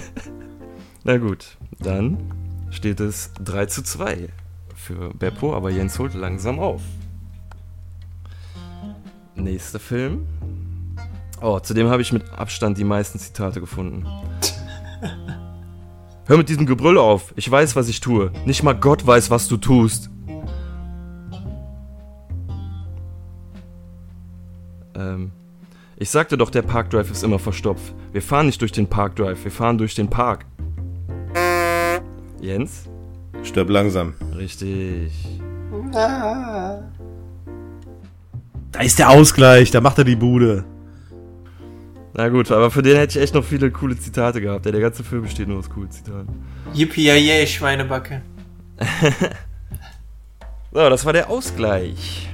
Na gut, dann steht es 3 zu 2 für Beppo, aber Jens holt langsam auf. Nächster Film. Oh, zudem habe ich mit Abstand die meisten Zitate gefunden. Hör mit diesem Gebrüll auf. Ich weiß, was ich tue. Nicht mal Gott weiß, was du tust. Ähm, ich sagte doch, der Parkdrive ist immer verstopft. Wir fahren nicht durch den Parkdrive, wir fahren durch den Park. Jens? Stirb langsam. Richtig. Ah. Da ist der Ausgleich, da macht er die Bude. Na gut, aber für den hätte ich echt noch viele coole Zitate gehabt. Der, der ganze Film besteht nur aus coolen Zitaten. Yippie, yay, Schweinebacke. So, das war der Ausgleich.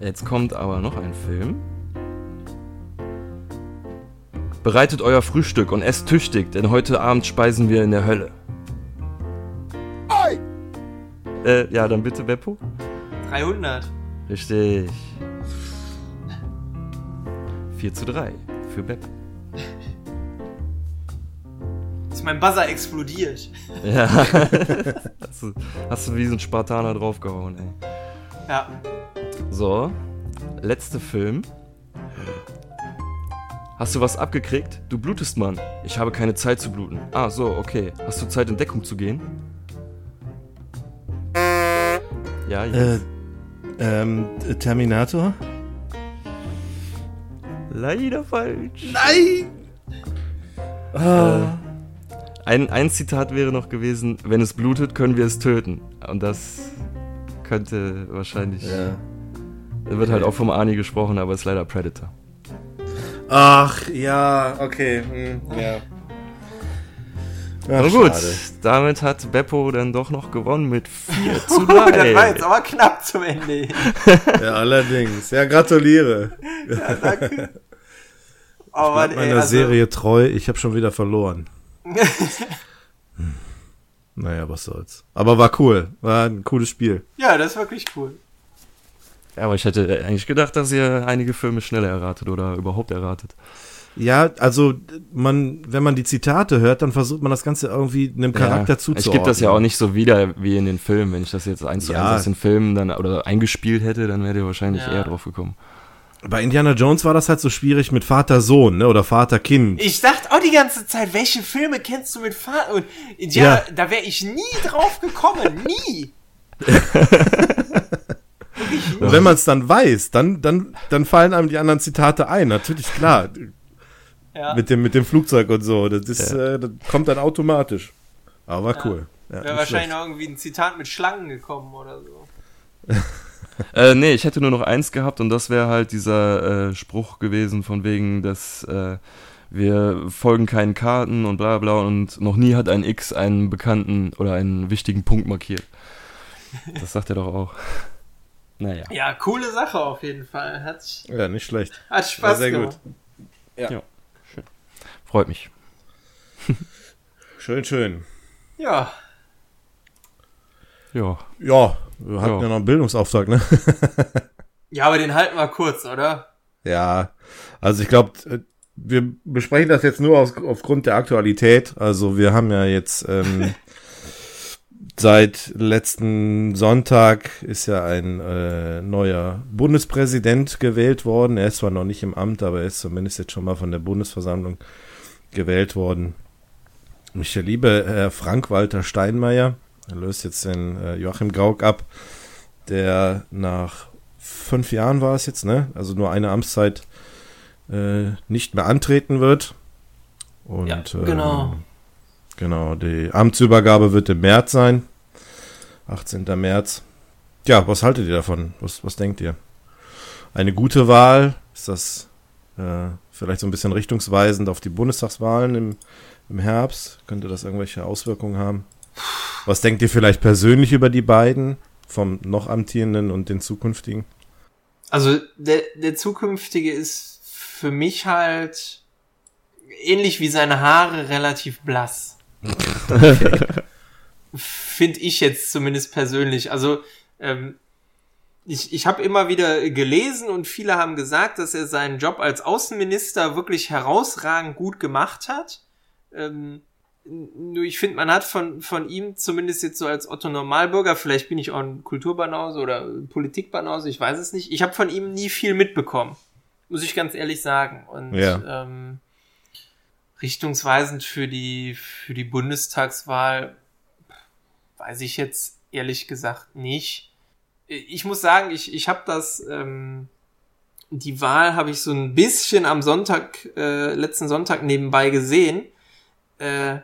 Jetzt kommt aber noch ein Film. Bereitet euer Frühstück und esst tüchtig, denn heute Abend speisen wir in der Hölle. Äh, ja, dann bitte, Beppo. 300. Richtig. 4 zu 3 für Beppo. Ist mein Buzzer explodiert. Ja. hast, du, hast du wie so ein Spartaner draufgehauen, ey. Ja. So, letzter Film. Hast du was abgekriegt? Du blutest, Mann. Ich habe keine Zeit zu bluten. Ah, so, okay. Hast du Zeit, in Deckung zu gehen? Ja, Äh, ähm, Terminator? Leider falsch. Nein! Äh, ein, ein Zitat wäre noch gewesen, wenn es blutet, können wir es töten. Und das könnte wahrscheinlich... Ja. Da wird halt auch vom Arnie gesprochen, aber ist leider Predator. Ach, ja, okay. Hm, ja. Na Ach, gut, schade. damit hat Beppo dann doch noch gewonnen mit 4 zu das war 3. jetzt aber knapp zum Ende. Ja, allerdings. Ja, gratuliere. Ja, danke. Oh Mann, ey, Meiner also, Serie treu, ich habe schon wieder verloren. Naja, was soll's. Aber war cool. War ein cooles Spiel. ja, das ist wirklich cool. Ja, aber ich hätte eigentlich gedacht, dass ihr einige Filme schneller erratet oder überhaupt erratet. Ja, also man, wenn man die Zitate hört, dann versucht man das Ganze irgendwie einem Charakter ja, zuzuordnen. Ich gebe das ja auch nicht so wieder wie in den Filmen. Wenn ich das jetzt eins zu Ja. eins aus den Filmen dann oder eingespielt hätte, dann wäre ihr wahrscheinlich Ja. eher drauf gekommen. Bei Indiana Jones war das halt so schwierig mit Vater-Sohn, ne? Oder Vater-Kind. Ich dachte auch die ganze Zeit, welche Filme kennst du mit Vater? Und ja, Ja. da wäre ich nie drauf gekommen. Nie. Und wenn man es dann weiß, dann, dann, dann fallen einem die anderen Zitate ein. Natürlich, klar. Ja. Mit dem, mit dem Flugzeug und so. Das, ist, äh, das kommt dann automatisch. Aber war cool. Ja, Wäre wahrscheinlich noch irgendwie ein Zitat mit Schlangen gekommen oder so. Äh, nee, ich hätte nur noch eins gehabt und das wäre halt dieser äh, Spruch gewesen von wegen, dass äh, wir folgen keinen Karten und bla bla und noch nie hat ein X einen bekannten oder einen wichtigen Punkt markiert. Das sagt er doch auch. Naja. Ja, coole Sache auf jeden Fall. Hat, Ja, nicht schlecht. hat Spaß sehr gemacht. Freut mich. Schön, schön. Ja, Ja. Ja, wir hatten ja, Ja. noch einen Bildungsauftrag, ne? ja, aber den halten wir kurz, oder? Ja, also ich glaube, wir besprechen das jetzt nur aus, aufgrund der Aktualität. Also wir haben ja jetzt ähm, seit letzten Sonntag ist ja ein äh, neuer Bundespräsident gewählt worden. Er ist zwar noch nicht im Amt, aber er ist zumindest jetzt schon mal von der Bundesversammlung gewählt worden. Mich der liebe Herr Frank-Walter Steinmeier, er löst jetzt den äh, Joachim Gauck ab, der nach fünf Jahren war es jetzt, ne? Also nur eine Amtszeit äh, nicht mehr antreten wird. Und Ja, genau. ähm, genau, die Amtsübergabe wird im März sein. 18. März. Ja, was haltet ihr davon? Was, was denkt ihr? Eine gute Wahl? Ist das äh, vielleicht so ein bisschen richtungsweisend auf die Bundestagswahlen im, im Herbst? Könnte das irgendwelche Auswirkungen haben? Was denkt ihr vielleicht persönlich über die beiden? Vom noch amtierenden und den zukünftigen? Also der, der zukünftige ist für mich halt ähnlich wie seine Haare relativ blass. Finde ich jetzt zumindest persönlich. Also ähm, ich, ich habe immer wieder gelesen und viele haben gesagt, dass er seinen Job als Außenminister wirklich herausragend gut gemacht hat. Ähm, nur ich finde, man hat von, von ihm zumindest jetzt so als Otto Normalbürger, vielleicht bin ich auch ein Kulturbanause oder Politikbanause, ich weiß es nicht. Ich habe von ihm nie viel mitbekommen, muss ich ganz ehrlich sagen. Und Ja. ähm, richtungsweisend für die, für die Bundestagswahl weiß ich jetzt ehrlich gesagt nicht. Ich muss sagen, ich, ich habe das, ähm, die Wahl habe ich so ein bisschen am Sonntag, äh, letzten Sonntag nebenbei gesehen. Äh,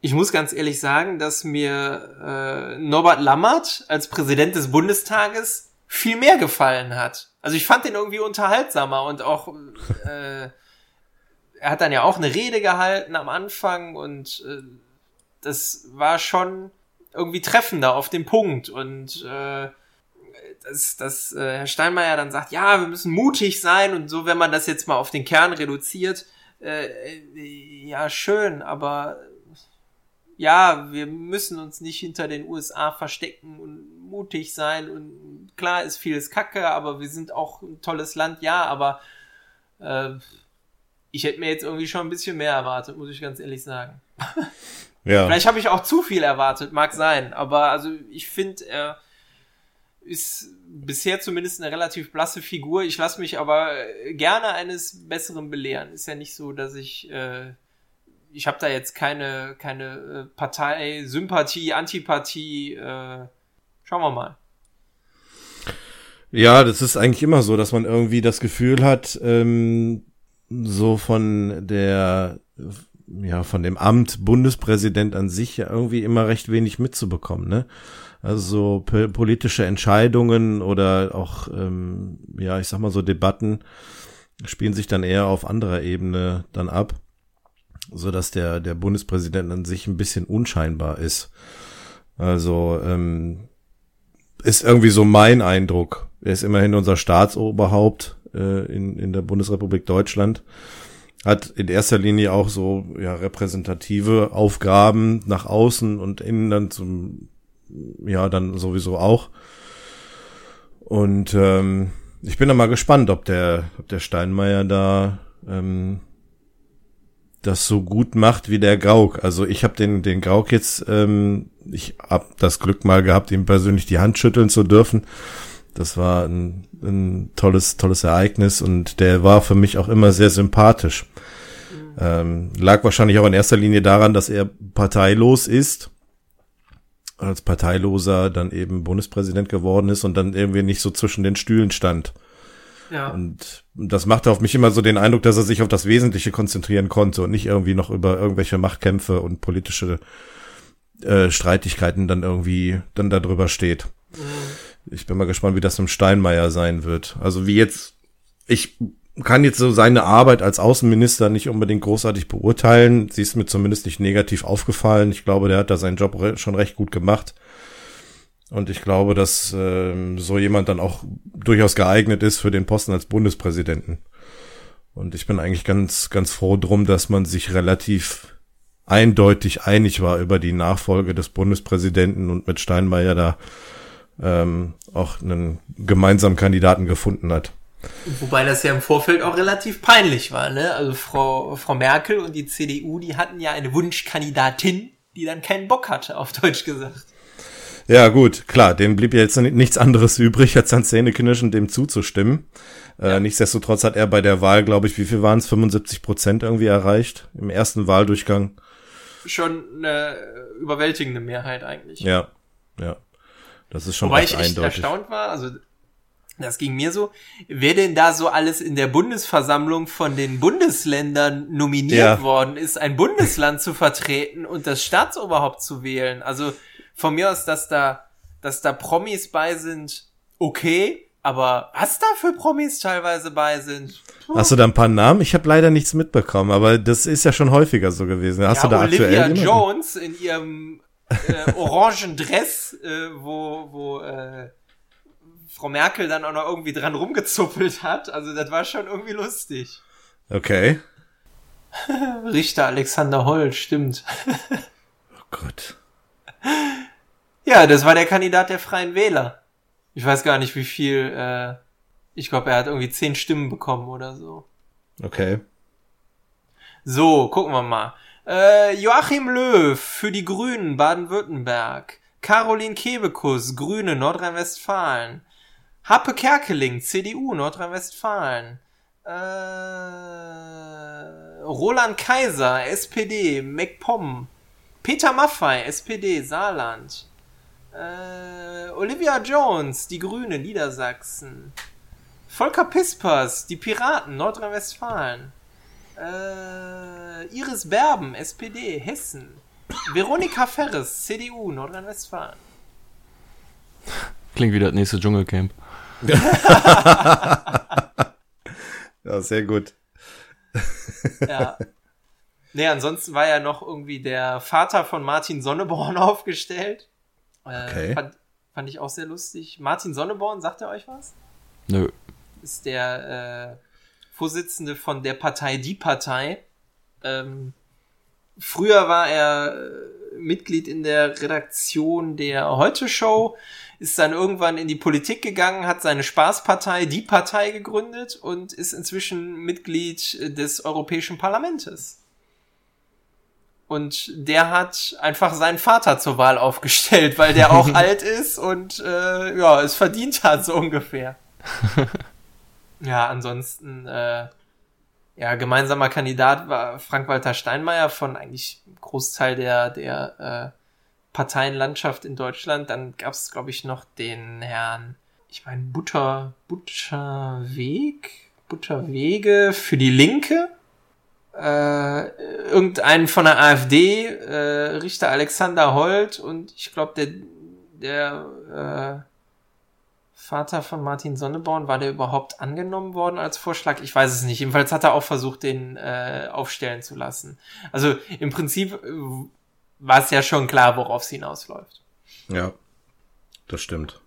ich muss ganz ehrlich sagen, dass mir äh, Norbert Lammert als Präsident des Bundestages viel mehr gefallen hat. Also ich fand den irgendwie unterhaltsamer und auch äh, er hat dann ja auch eine Rede gehalten am Anfang und äh, das war schon irgendwie treffender auf den Punkt und äh, dass, dass äh, Herr Steinmeier dann sagt, ja, wir müssen mutig sein und so, wenn man das jetzt mal auf den Kern reduziert, äh, äh, ja, schön, aber ja, wir müssen uns nicht hinter den USA verstecken und mutig sein und klar ist vieles Kacke, aber wir sind auch ein tolles Land, ja, aber äh, ich hätte mir jetzt irgendwie schon ein bisschen mehr erwartet, muss ich ganz ehrlich sagen. Ja. Vielleicht habe ich auch zu viel erwartet, mag sein, aber also ich finde, er ist bisher zumindest eine relativ blasse Figur. Ich lasse mich aber äh, gerne eines Besseren belehren. Ist ja nicht so, dass ich äh, ich habe da jetzt keine keine äh, Partei Sympathie, Antipathie. Äh, schauen wir mal. Ja, das ist eigentlich immer so, dass man irgendwie das Gefühl hat, ähm, so von der, ja, von dem Amt Bundespräsident an sich ja irgendwie immer recht wenig mitzubekommen, ne? Also so po- politische Entscheidungen oder auch, ähm, ja, ich sag mal so Debatten spielen sich dann eher auf anderer Ebene dann ab, so dass der der Bundespräsident an sich ein bisschen unscheinbar ist. Also ähm, ist irgendwie so mein Eindruck. Er ist immerhin unser Staatsoberhaupt äh, in, in der Bundesrepublik Deutschland. Hat in erster Linie auch so ja, repräsentative Aufgaben nach außen und innen dann zum, ja, dann sowieso auch. Und ähm, ich bin da mal gespannt, ob der, ob der Steinmeier da ähm, das so gut macht wie der Grauk. Also ich habe den, den Grauk jetzt, ähm, ich hab das Glück mal gehabt, ihm persönlich die Hand schütteln zu dürfen. Das war ein, ein tolles, tolles Ereignis und der war für mich auch immer sehr sympathisch. Ähm, lag wahrscheinlich auch in erster Linie daran, dass er parteilos ist, als Parteiloser dann eben Bundespräsident geworden ist und dann irgendwie nicht so zwischen den Stühlen stand. Ja. Und das machte auf mich immer so den Eindruck, dass er sich auf das Wesentliche konzentrieren konnte und nicht irgendwie noch über irgendwelche Machtkämpfe und politische äh, Streitigkeiten dann irgendwie dann darüber steht. Mhm. Ich bin mal gespannt, wie das im Steinmeier sein wird. Also wie jetzt, ich kann jetzt so seine Arbeit als Außenminister nicht unbedingt großartig beurteilen. Sie ist mir zumindest nicht negativ aufgefallen. Ich glaube, der hat da seinen Job re schon recht gut gemacht. Und ich glaube, dass äh, so jemand dann auch durchaus geeignet ist für den Posten als Bundespräsidenten. Und ich bin eigentlich ganz, ganz froh drum, dass man sich relativ eindeutig einig war über die Nachfolge des Bundespräsidenten und mit Steinmeier da ähm, auch einen gemeinsamen Kandidaten gefunden hat. Wobei das ja im Vorfeld auch relativ peinlich war, ne? Also Frau, Frau Merkel und die CDU, die hatten ja eine Wunschkandidatin, die dann keinen Bock hatte, auf Deutsch gesagt. Ja, gut, klar, dem blieb ja jetzt nichts anderes übrig, als an Zähneknirschen dem zuzustimmen. Äh, ja. Äh, nichtsdestotrotz hat er bei der Wahl, glaube ich, wie viel waren es? 75 Prozent irgendwie erreicht im ersten Wahldurchgang. Schon eine überwältigende Mehrheit eigentlich. Ja, ja. Das ist schon Wobei ich echt eindeutig. erstaunt war, also das ging mir so, wer denn da so alles in der Bundesversammlung von den Bundesländern nominiert ja. worden ist, ein Bundesland zu vertreten und das Staatsoberhaupt zu wählen. Also von mir aus, dass da, dass da Promis bei sind, okay, aber was da für Promis teilweise bei sind. Puh. Hast du da ein paar Namen? Ich habe leider nichts mitbekommen, aber das ist ja schon häufiger so gewesen. Hast ja, du da Olivia aktuell Jones in ihrem äh, orangen Dress, äh, wo, wo äh, Frau Merkel dann auch noch irgendwie dran rumgezuppelt hat. Also das war schon irgendwie lustig. Okay. Richter Alexander Holl, stimmt. oh Gott. Ja, das war der Kandidat der Freien Wähler. Ich weiß gar nicht, wie viel. Äh, ich glaube, er hat irgendwie zehn Stimmen bekommen oder so. Okay. So, gucken wir mal. Äh, Joachim Löw für die Grünen Baden-Württemberg. Caroline Kebekus, Grüne Nordrhein-Westfalen. Happe Kerkeling, CDU Nordrhein-Westfalen. Äh, Roland Kaiser, SPD, MacPom. Peter Maffei, SPD, Saarland. Äh, Olivia Jones, die Grüne, Niedersachsen. Volker Pispers, die Piraten, Nordrhein-Westfalen. Äh, Iris Berben, SPD, Hessen. Veronika Ferres, CDU, Nordrhein-Westfalen. Klingt wie das nächste Dschungelcamp. Ja, sehr gut. ja. Nee, ansonsten war ja noch irgendwie der Vater von Martin Sonneborn aufgestellt. Äh, okay. Fand, fand, ich auch sehr lustig. Martin Sonneborn, sagt er euch was? Nö. Ist der äh, Vorsitzende von der Partei Die Partei. Ähm, früher war er äh, Mitglied in der Redaktion der Heute Show, ist dann irgendwann in die Politik gegangen, hat seine Spaßpartei, die Partei gegründet und ist inzwischen Mitglied des Europäischen Parlamentes. Und der hat einfach seinen Vater zur Wahl aufgestellt, weil der auch alt ist und äh, ja, es verdient hat so ungefähr. ja, ansonsten äh, ja, gemeinsamer Kandidat war Frank-Walter Steinmeier von eigentlich Großteil der, der äh, Parteienlandschaft in Deutschland. Dann gab es, glaube ich, noch den Herrn, ich meine, Butter, Butterweg, Butterwege für die Linke. Äh, irgendeinen von der AfD, äh, Richter Alexander Holt und ich glaube, der, der äh, Vater von Martin Sonneborn, war der überhaupt angenommen worden als Vorschlag? Ich weiß es nicht. Jedenfalls hat er auch versucht, den äh, aufstellen zu lassen. Also im Prinzip äh, war es ja schon klar, worauf es hinausläuft. Ja, das stimmt.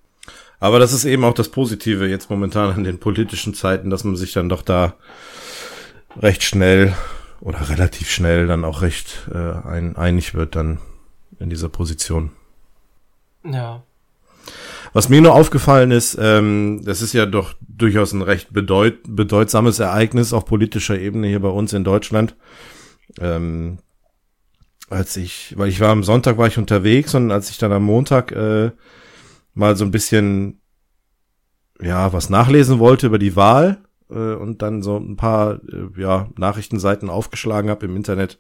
Aber das ist eben auch das Positive jetzt momentan in den politischen Zeiten, dass man sich dann doch da recht schnell oder relativ schnell dann auch recht äh, ein, einig wird dann in dieser Position. Ja. Was mir nur aufgefallen ist, ähm, das ist ja doch durchaus ein recht bedeut bedeutsames Ereignis auf politischer Ebene hier bei uns in Deutschland. ähm, als ich, weil ich war am Sonntag war ich unterwegs und als ich dann am Montag äh, mal so ein bisschen ja was nachlesen wollte über die Wahl äh, und dann so ein paar äh, ja Nachrichtenseiten aufgeschlagen habe im Internet,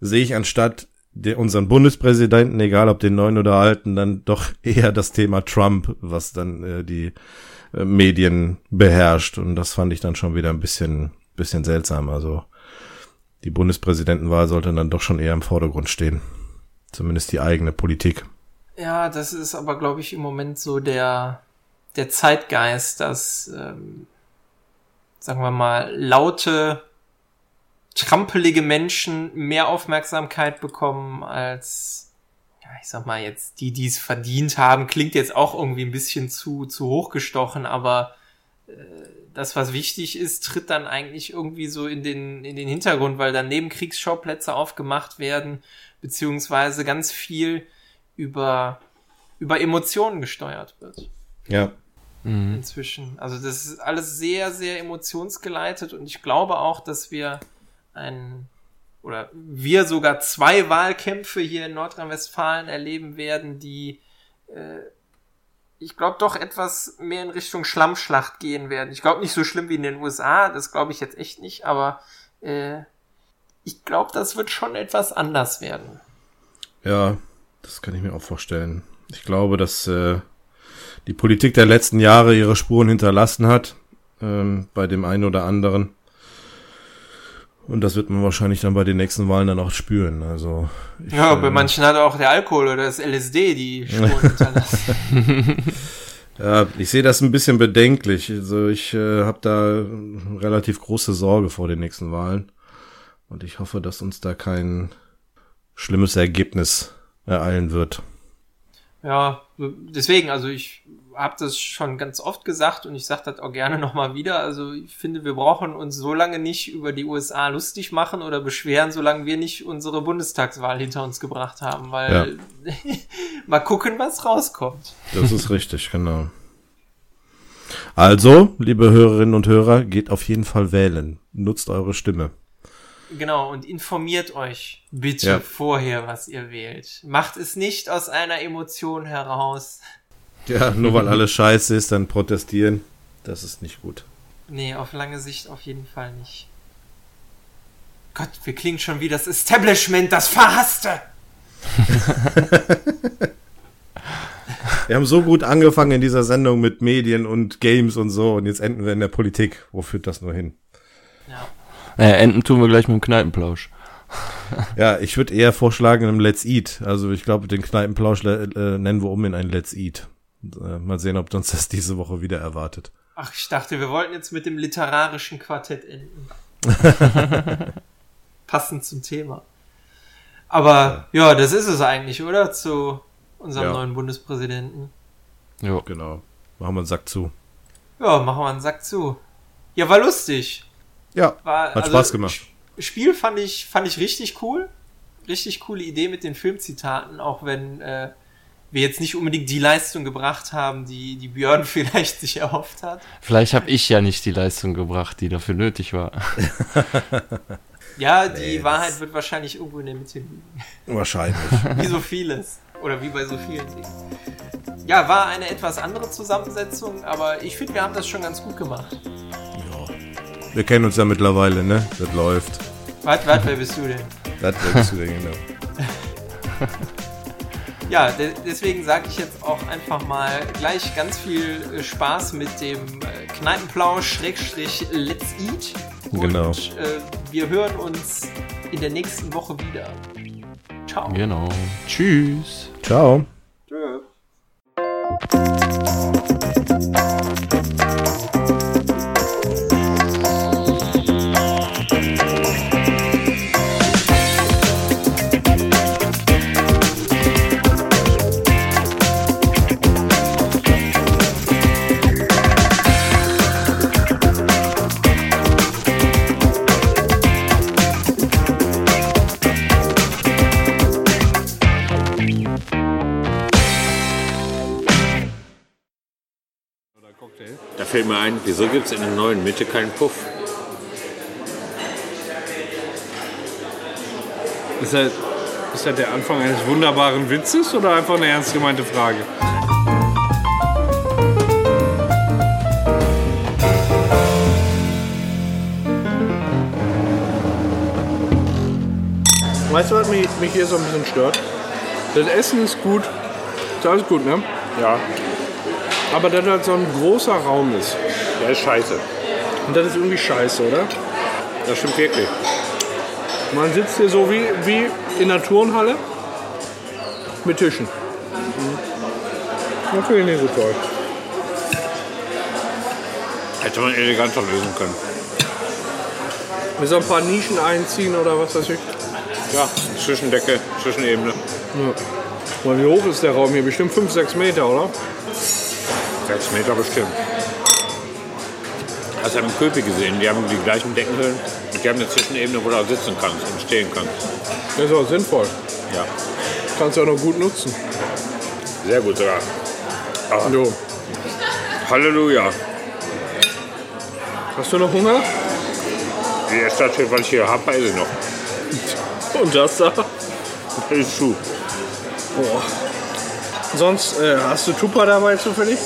sehe ich anstatt der, unseren Bundespräsidenten, egal ob den neuen oder alten, dann doch eher das Thema Trump, was dann äh, die äh, Medien beherrscht. Und das fand ich dann schon wieder ein bisschen, bisschen seltsam. Also die Bundespräsidentenwahl sollte dann doch schon eher im Vordergrund stehen. Zumindest die eigene Politik. Ja, das ist aber, glaube ich, im Moment so der, der Zeitgeist, dass, ähm, sagen wir mal, laute, trampelige Menschen mehr Aufmerksamkeit bekommen als, ja, ich sag mal jetzt, die, die es verdient haben. Klingt jetzt auch irgendwie ein bisschen zu, zu hochgestochen, aber äh, das, was wichtig ist, tritt dann eigentlich irgendwie so in den, in den Hintergrund, weil dann Nebenkriegsschauplätze aufgemacht werden, beziehungsweise ganz viel über, über Emotionen gesteuert wird. Ja. Mhm. Inzwischen. Also das ist alles sehr, sehr emotionsgeleitet und ich glaube auch, dass wir ein oder wir sogar zwei Wahlkämpfe hier in Nordrhein-Westfalen erleben werden, die äh, ich glaube, doch etwas mehr in Richtung Schlammschlacht gehen werden. Ich glaube nicht so schlimm wie in den USA, das glaube ich jetzt echt nicht, aber äh, ich glaube, das wird schon etwas anders werden. Ja, das kann ich mir auch vorstellen. Ich glaube, dass äh, die Politik der letzten Jahre ihre Spuren hinterlassen hat, ähm, bei dem einen oder anderen. Und das wird man wahrscheinlich dann bei den nächsten Wahlen dann auch spüren. Also ich, ja, bei äh, manchen hat auch der Alkohol oder das LSD die Spuren hinterlassen. ja, ich sehe das ein bisschen bedenklich. Also ich äh, habe da relativ große Sorge vor den nächsten Wahlen. Und ich hoffe, dass uns da kein schlimmes Ergebnis ereilen wird. Ja, deswegen, also ich habe das schon ganz oft gesagt und ich sage das auch gerne nochmal wieder. Also ich finde, wir brauchen uns so lange nicht über die USA lustig machen oder beschweren, solange wir nicht unsere Bundestagswahl hinter uns gebracht haben, weil ja. mal gucken, was rauskommt. Das ist richtig, genau. Also, liebe Hörerinnen und Hörer, geht auf jeden Fall wählen. Nutzt eure Stimme. Genau, und informiert euch bitte ja. vorher, was ihr wählt. Macht es nicht aus einer Emotion heraus. Ja, nur weil alles scheiße ist, dann protestieren. Das ist nicht gut. Nee, auf lange Sicht auf jeden Fall nicht. Gott, wir klingen schon wie das Establishment, das Verhasste! wir haben so gut angefangen in dieser Sendung mit Medien und Games und so und jetzt enden wir in der Politik. Wo führt das nur hin? Ja. Naja, enden tun wir gleich mit dem Kneipenplausch. ja, ich würde eher vorschlagen einem Let's Eat. Also ich glaube, den Kneipenplausch äh, nennen wir um in ein Let's Eat. Äh, mal sehen, ob uns das diese Woche wieder erwartet. Ach, ich dachte, wir wollten jetzt mit dem literarischen Quartett enden. Passend zum Thema. Aber ja. ja, das ist es eigentlich, oder? Zu unserem ja. neuen Bundespräsidenten. Ja, genau. Machen wir einen Sack zu. Ja, machen wir einen Sack zu. Ja, war lustig. Ja, war, hat also, Spaß gemacht. Spiel fand ich, fand ich richtig cool. Richtig coole Idee mit den Filmzitaten, auch wenn äh, wir jetzt nicht unbedingt die Leistung gebracht haben, die, die Björn vielleicht sich erhofft hat. Vielleicht habe ich ja nicht die Leistung gebracht, die dafür nötig war. ja, die nee, Wahrheit wird wahrscheinlich irgendwo in der Mitte liegen. Wahrscheinlich. wie so vieles. Oder wie bei so vielen Dingen. Ja, war eine etwas andere Zusammensetzung, aber ich finde, wir haben das schon ganz gut gemacht. Ja. Wir kennen uns ja mittlerweile, ne? Das läuft. Warte, warte, wer bist du denn? Das, wer bist du denn, genau. Ja, de deswegen sage ich jetzt auch einfach mal gleich ganz viel äh, Spaß mit dem äh, Kneipenplausch Schrägstrich Let's Eat. Und, genau. Äh, wir hören uns in der nächsten Woche wieder. Ciao. Genau. Tschüss. Ciao. Fällt mir ein, wieso gibt es in der neuen Mitte keinen Puff? Ist das, ist das der Anfang eines wunderbaren Witzes oder einfach eine ernst gemeinte Frage? Weißt du, was mich, mich hier so ein bisschen stört? Das Essen ist gut. Ist alles gut, ne? Ja, Aber dass das so ein großer Raum ist. der ist scheiße. Und das ist irgendwie scheiße, oder? Das stimmt wirklich. Man sitzt hier so wie, wie in der Turnhalle mit Tischen. Das finde ich nicht so toll. Hätte man eleganter lösen können. Mit so ein paar Nischen einziehen oder was weiß ich. Ja, Zwischendecke, Zwischenebene. Mal, wie hoch ist der Raum hier? Bestimmt 5, 6 Meter, oder? Sechs Meter bestimmt. Hast du im Köpi gesehen, die haben die gleichen Deckenhöhlen. Und die haben eine Zwischenebene, wo du auch sitzen kannst und stehen kannst. Das ist auch sinnvoll. Ja, Kannst du auch noch gut nutzen. sehr gut sogar. Jo. Halleluja. Hast du noch Hunger? Die erste steht, weil ich hier habe, esse ich noch. Und das da? Das ist zu. Boah. Sonst äh, hast du Tupper dabei zufällig?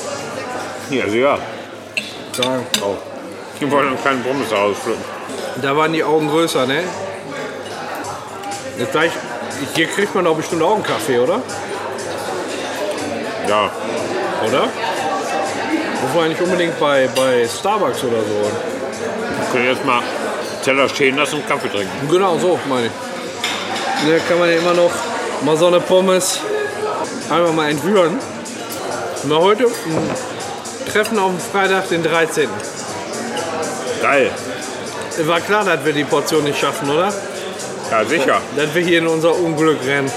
Ja, ja. Ja. Auch. Ich wollte einen kleinen Pommes auspflücken. Da waren die Augen größer, ne? Jetzt gleich, hier kriegt man doch bestimmt auch einen Kaffee, oder? Ja, Oder? Muss man nicht unbedingt bei, bei Starbucks oder so. wir können jetzt mal Teller stehen lassen und Kaffee trinken. Genau, so meine ich. Da kann man ja immer noch mal so eine Pommes einfach mal entwürgen. Mal heute ein Treffen auf dem Freitag, den 13. Geil. War klar, dass wir die Portion nicht schaffen, oder? Ja, sicher. Dass wir hier in unser Unglück rennen.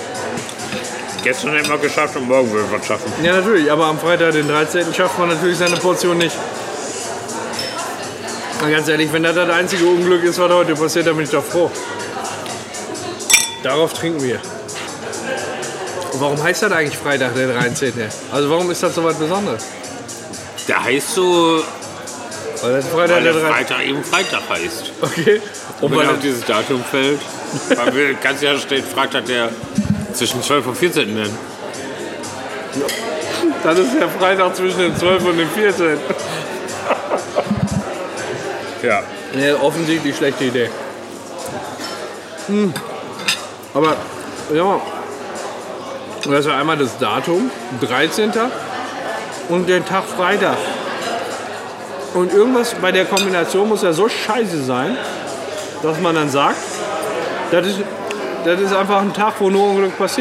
Gestern hätten wir geschafft und morgen würden wir es schaffen. Ja, natürlich, aber am Freitag, den 13. schafft man natürlich seine Portion nicht. Und ganz ehrlich, wenn das das einzige Unglück ist, was heute passiert, dann bin ich doch froh. Darauf trinken wir. Und warum heißt das eigentlich Freitag, der 13.? Also warum ist das so was Besonderes? Der heißt so, Weil das Freitag weil der der 13. Freitag eben Freitag heißt. Okay. Und Und wenn auf dieses Datum fällt, weil ganz ja steht, fragt hat der zwischen 12 und 14 nennen. das ist der Freitag zwischen dem 12. und dem 14. Ja. Nee, offensichtlich schlechte Idee. Hm. Aber, ja, das war einmal das Datum, 13. und den Tag Freitag. Und irgendwas bei der Kombination muss ja so scheiße sein, dass man dann sagt, das ist, das ist einfach ein Tag, wo nur Unglück passiert.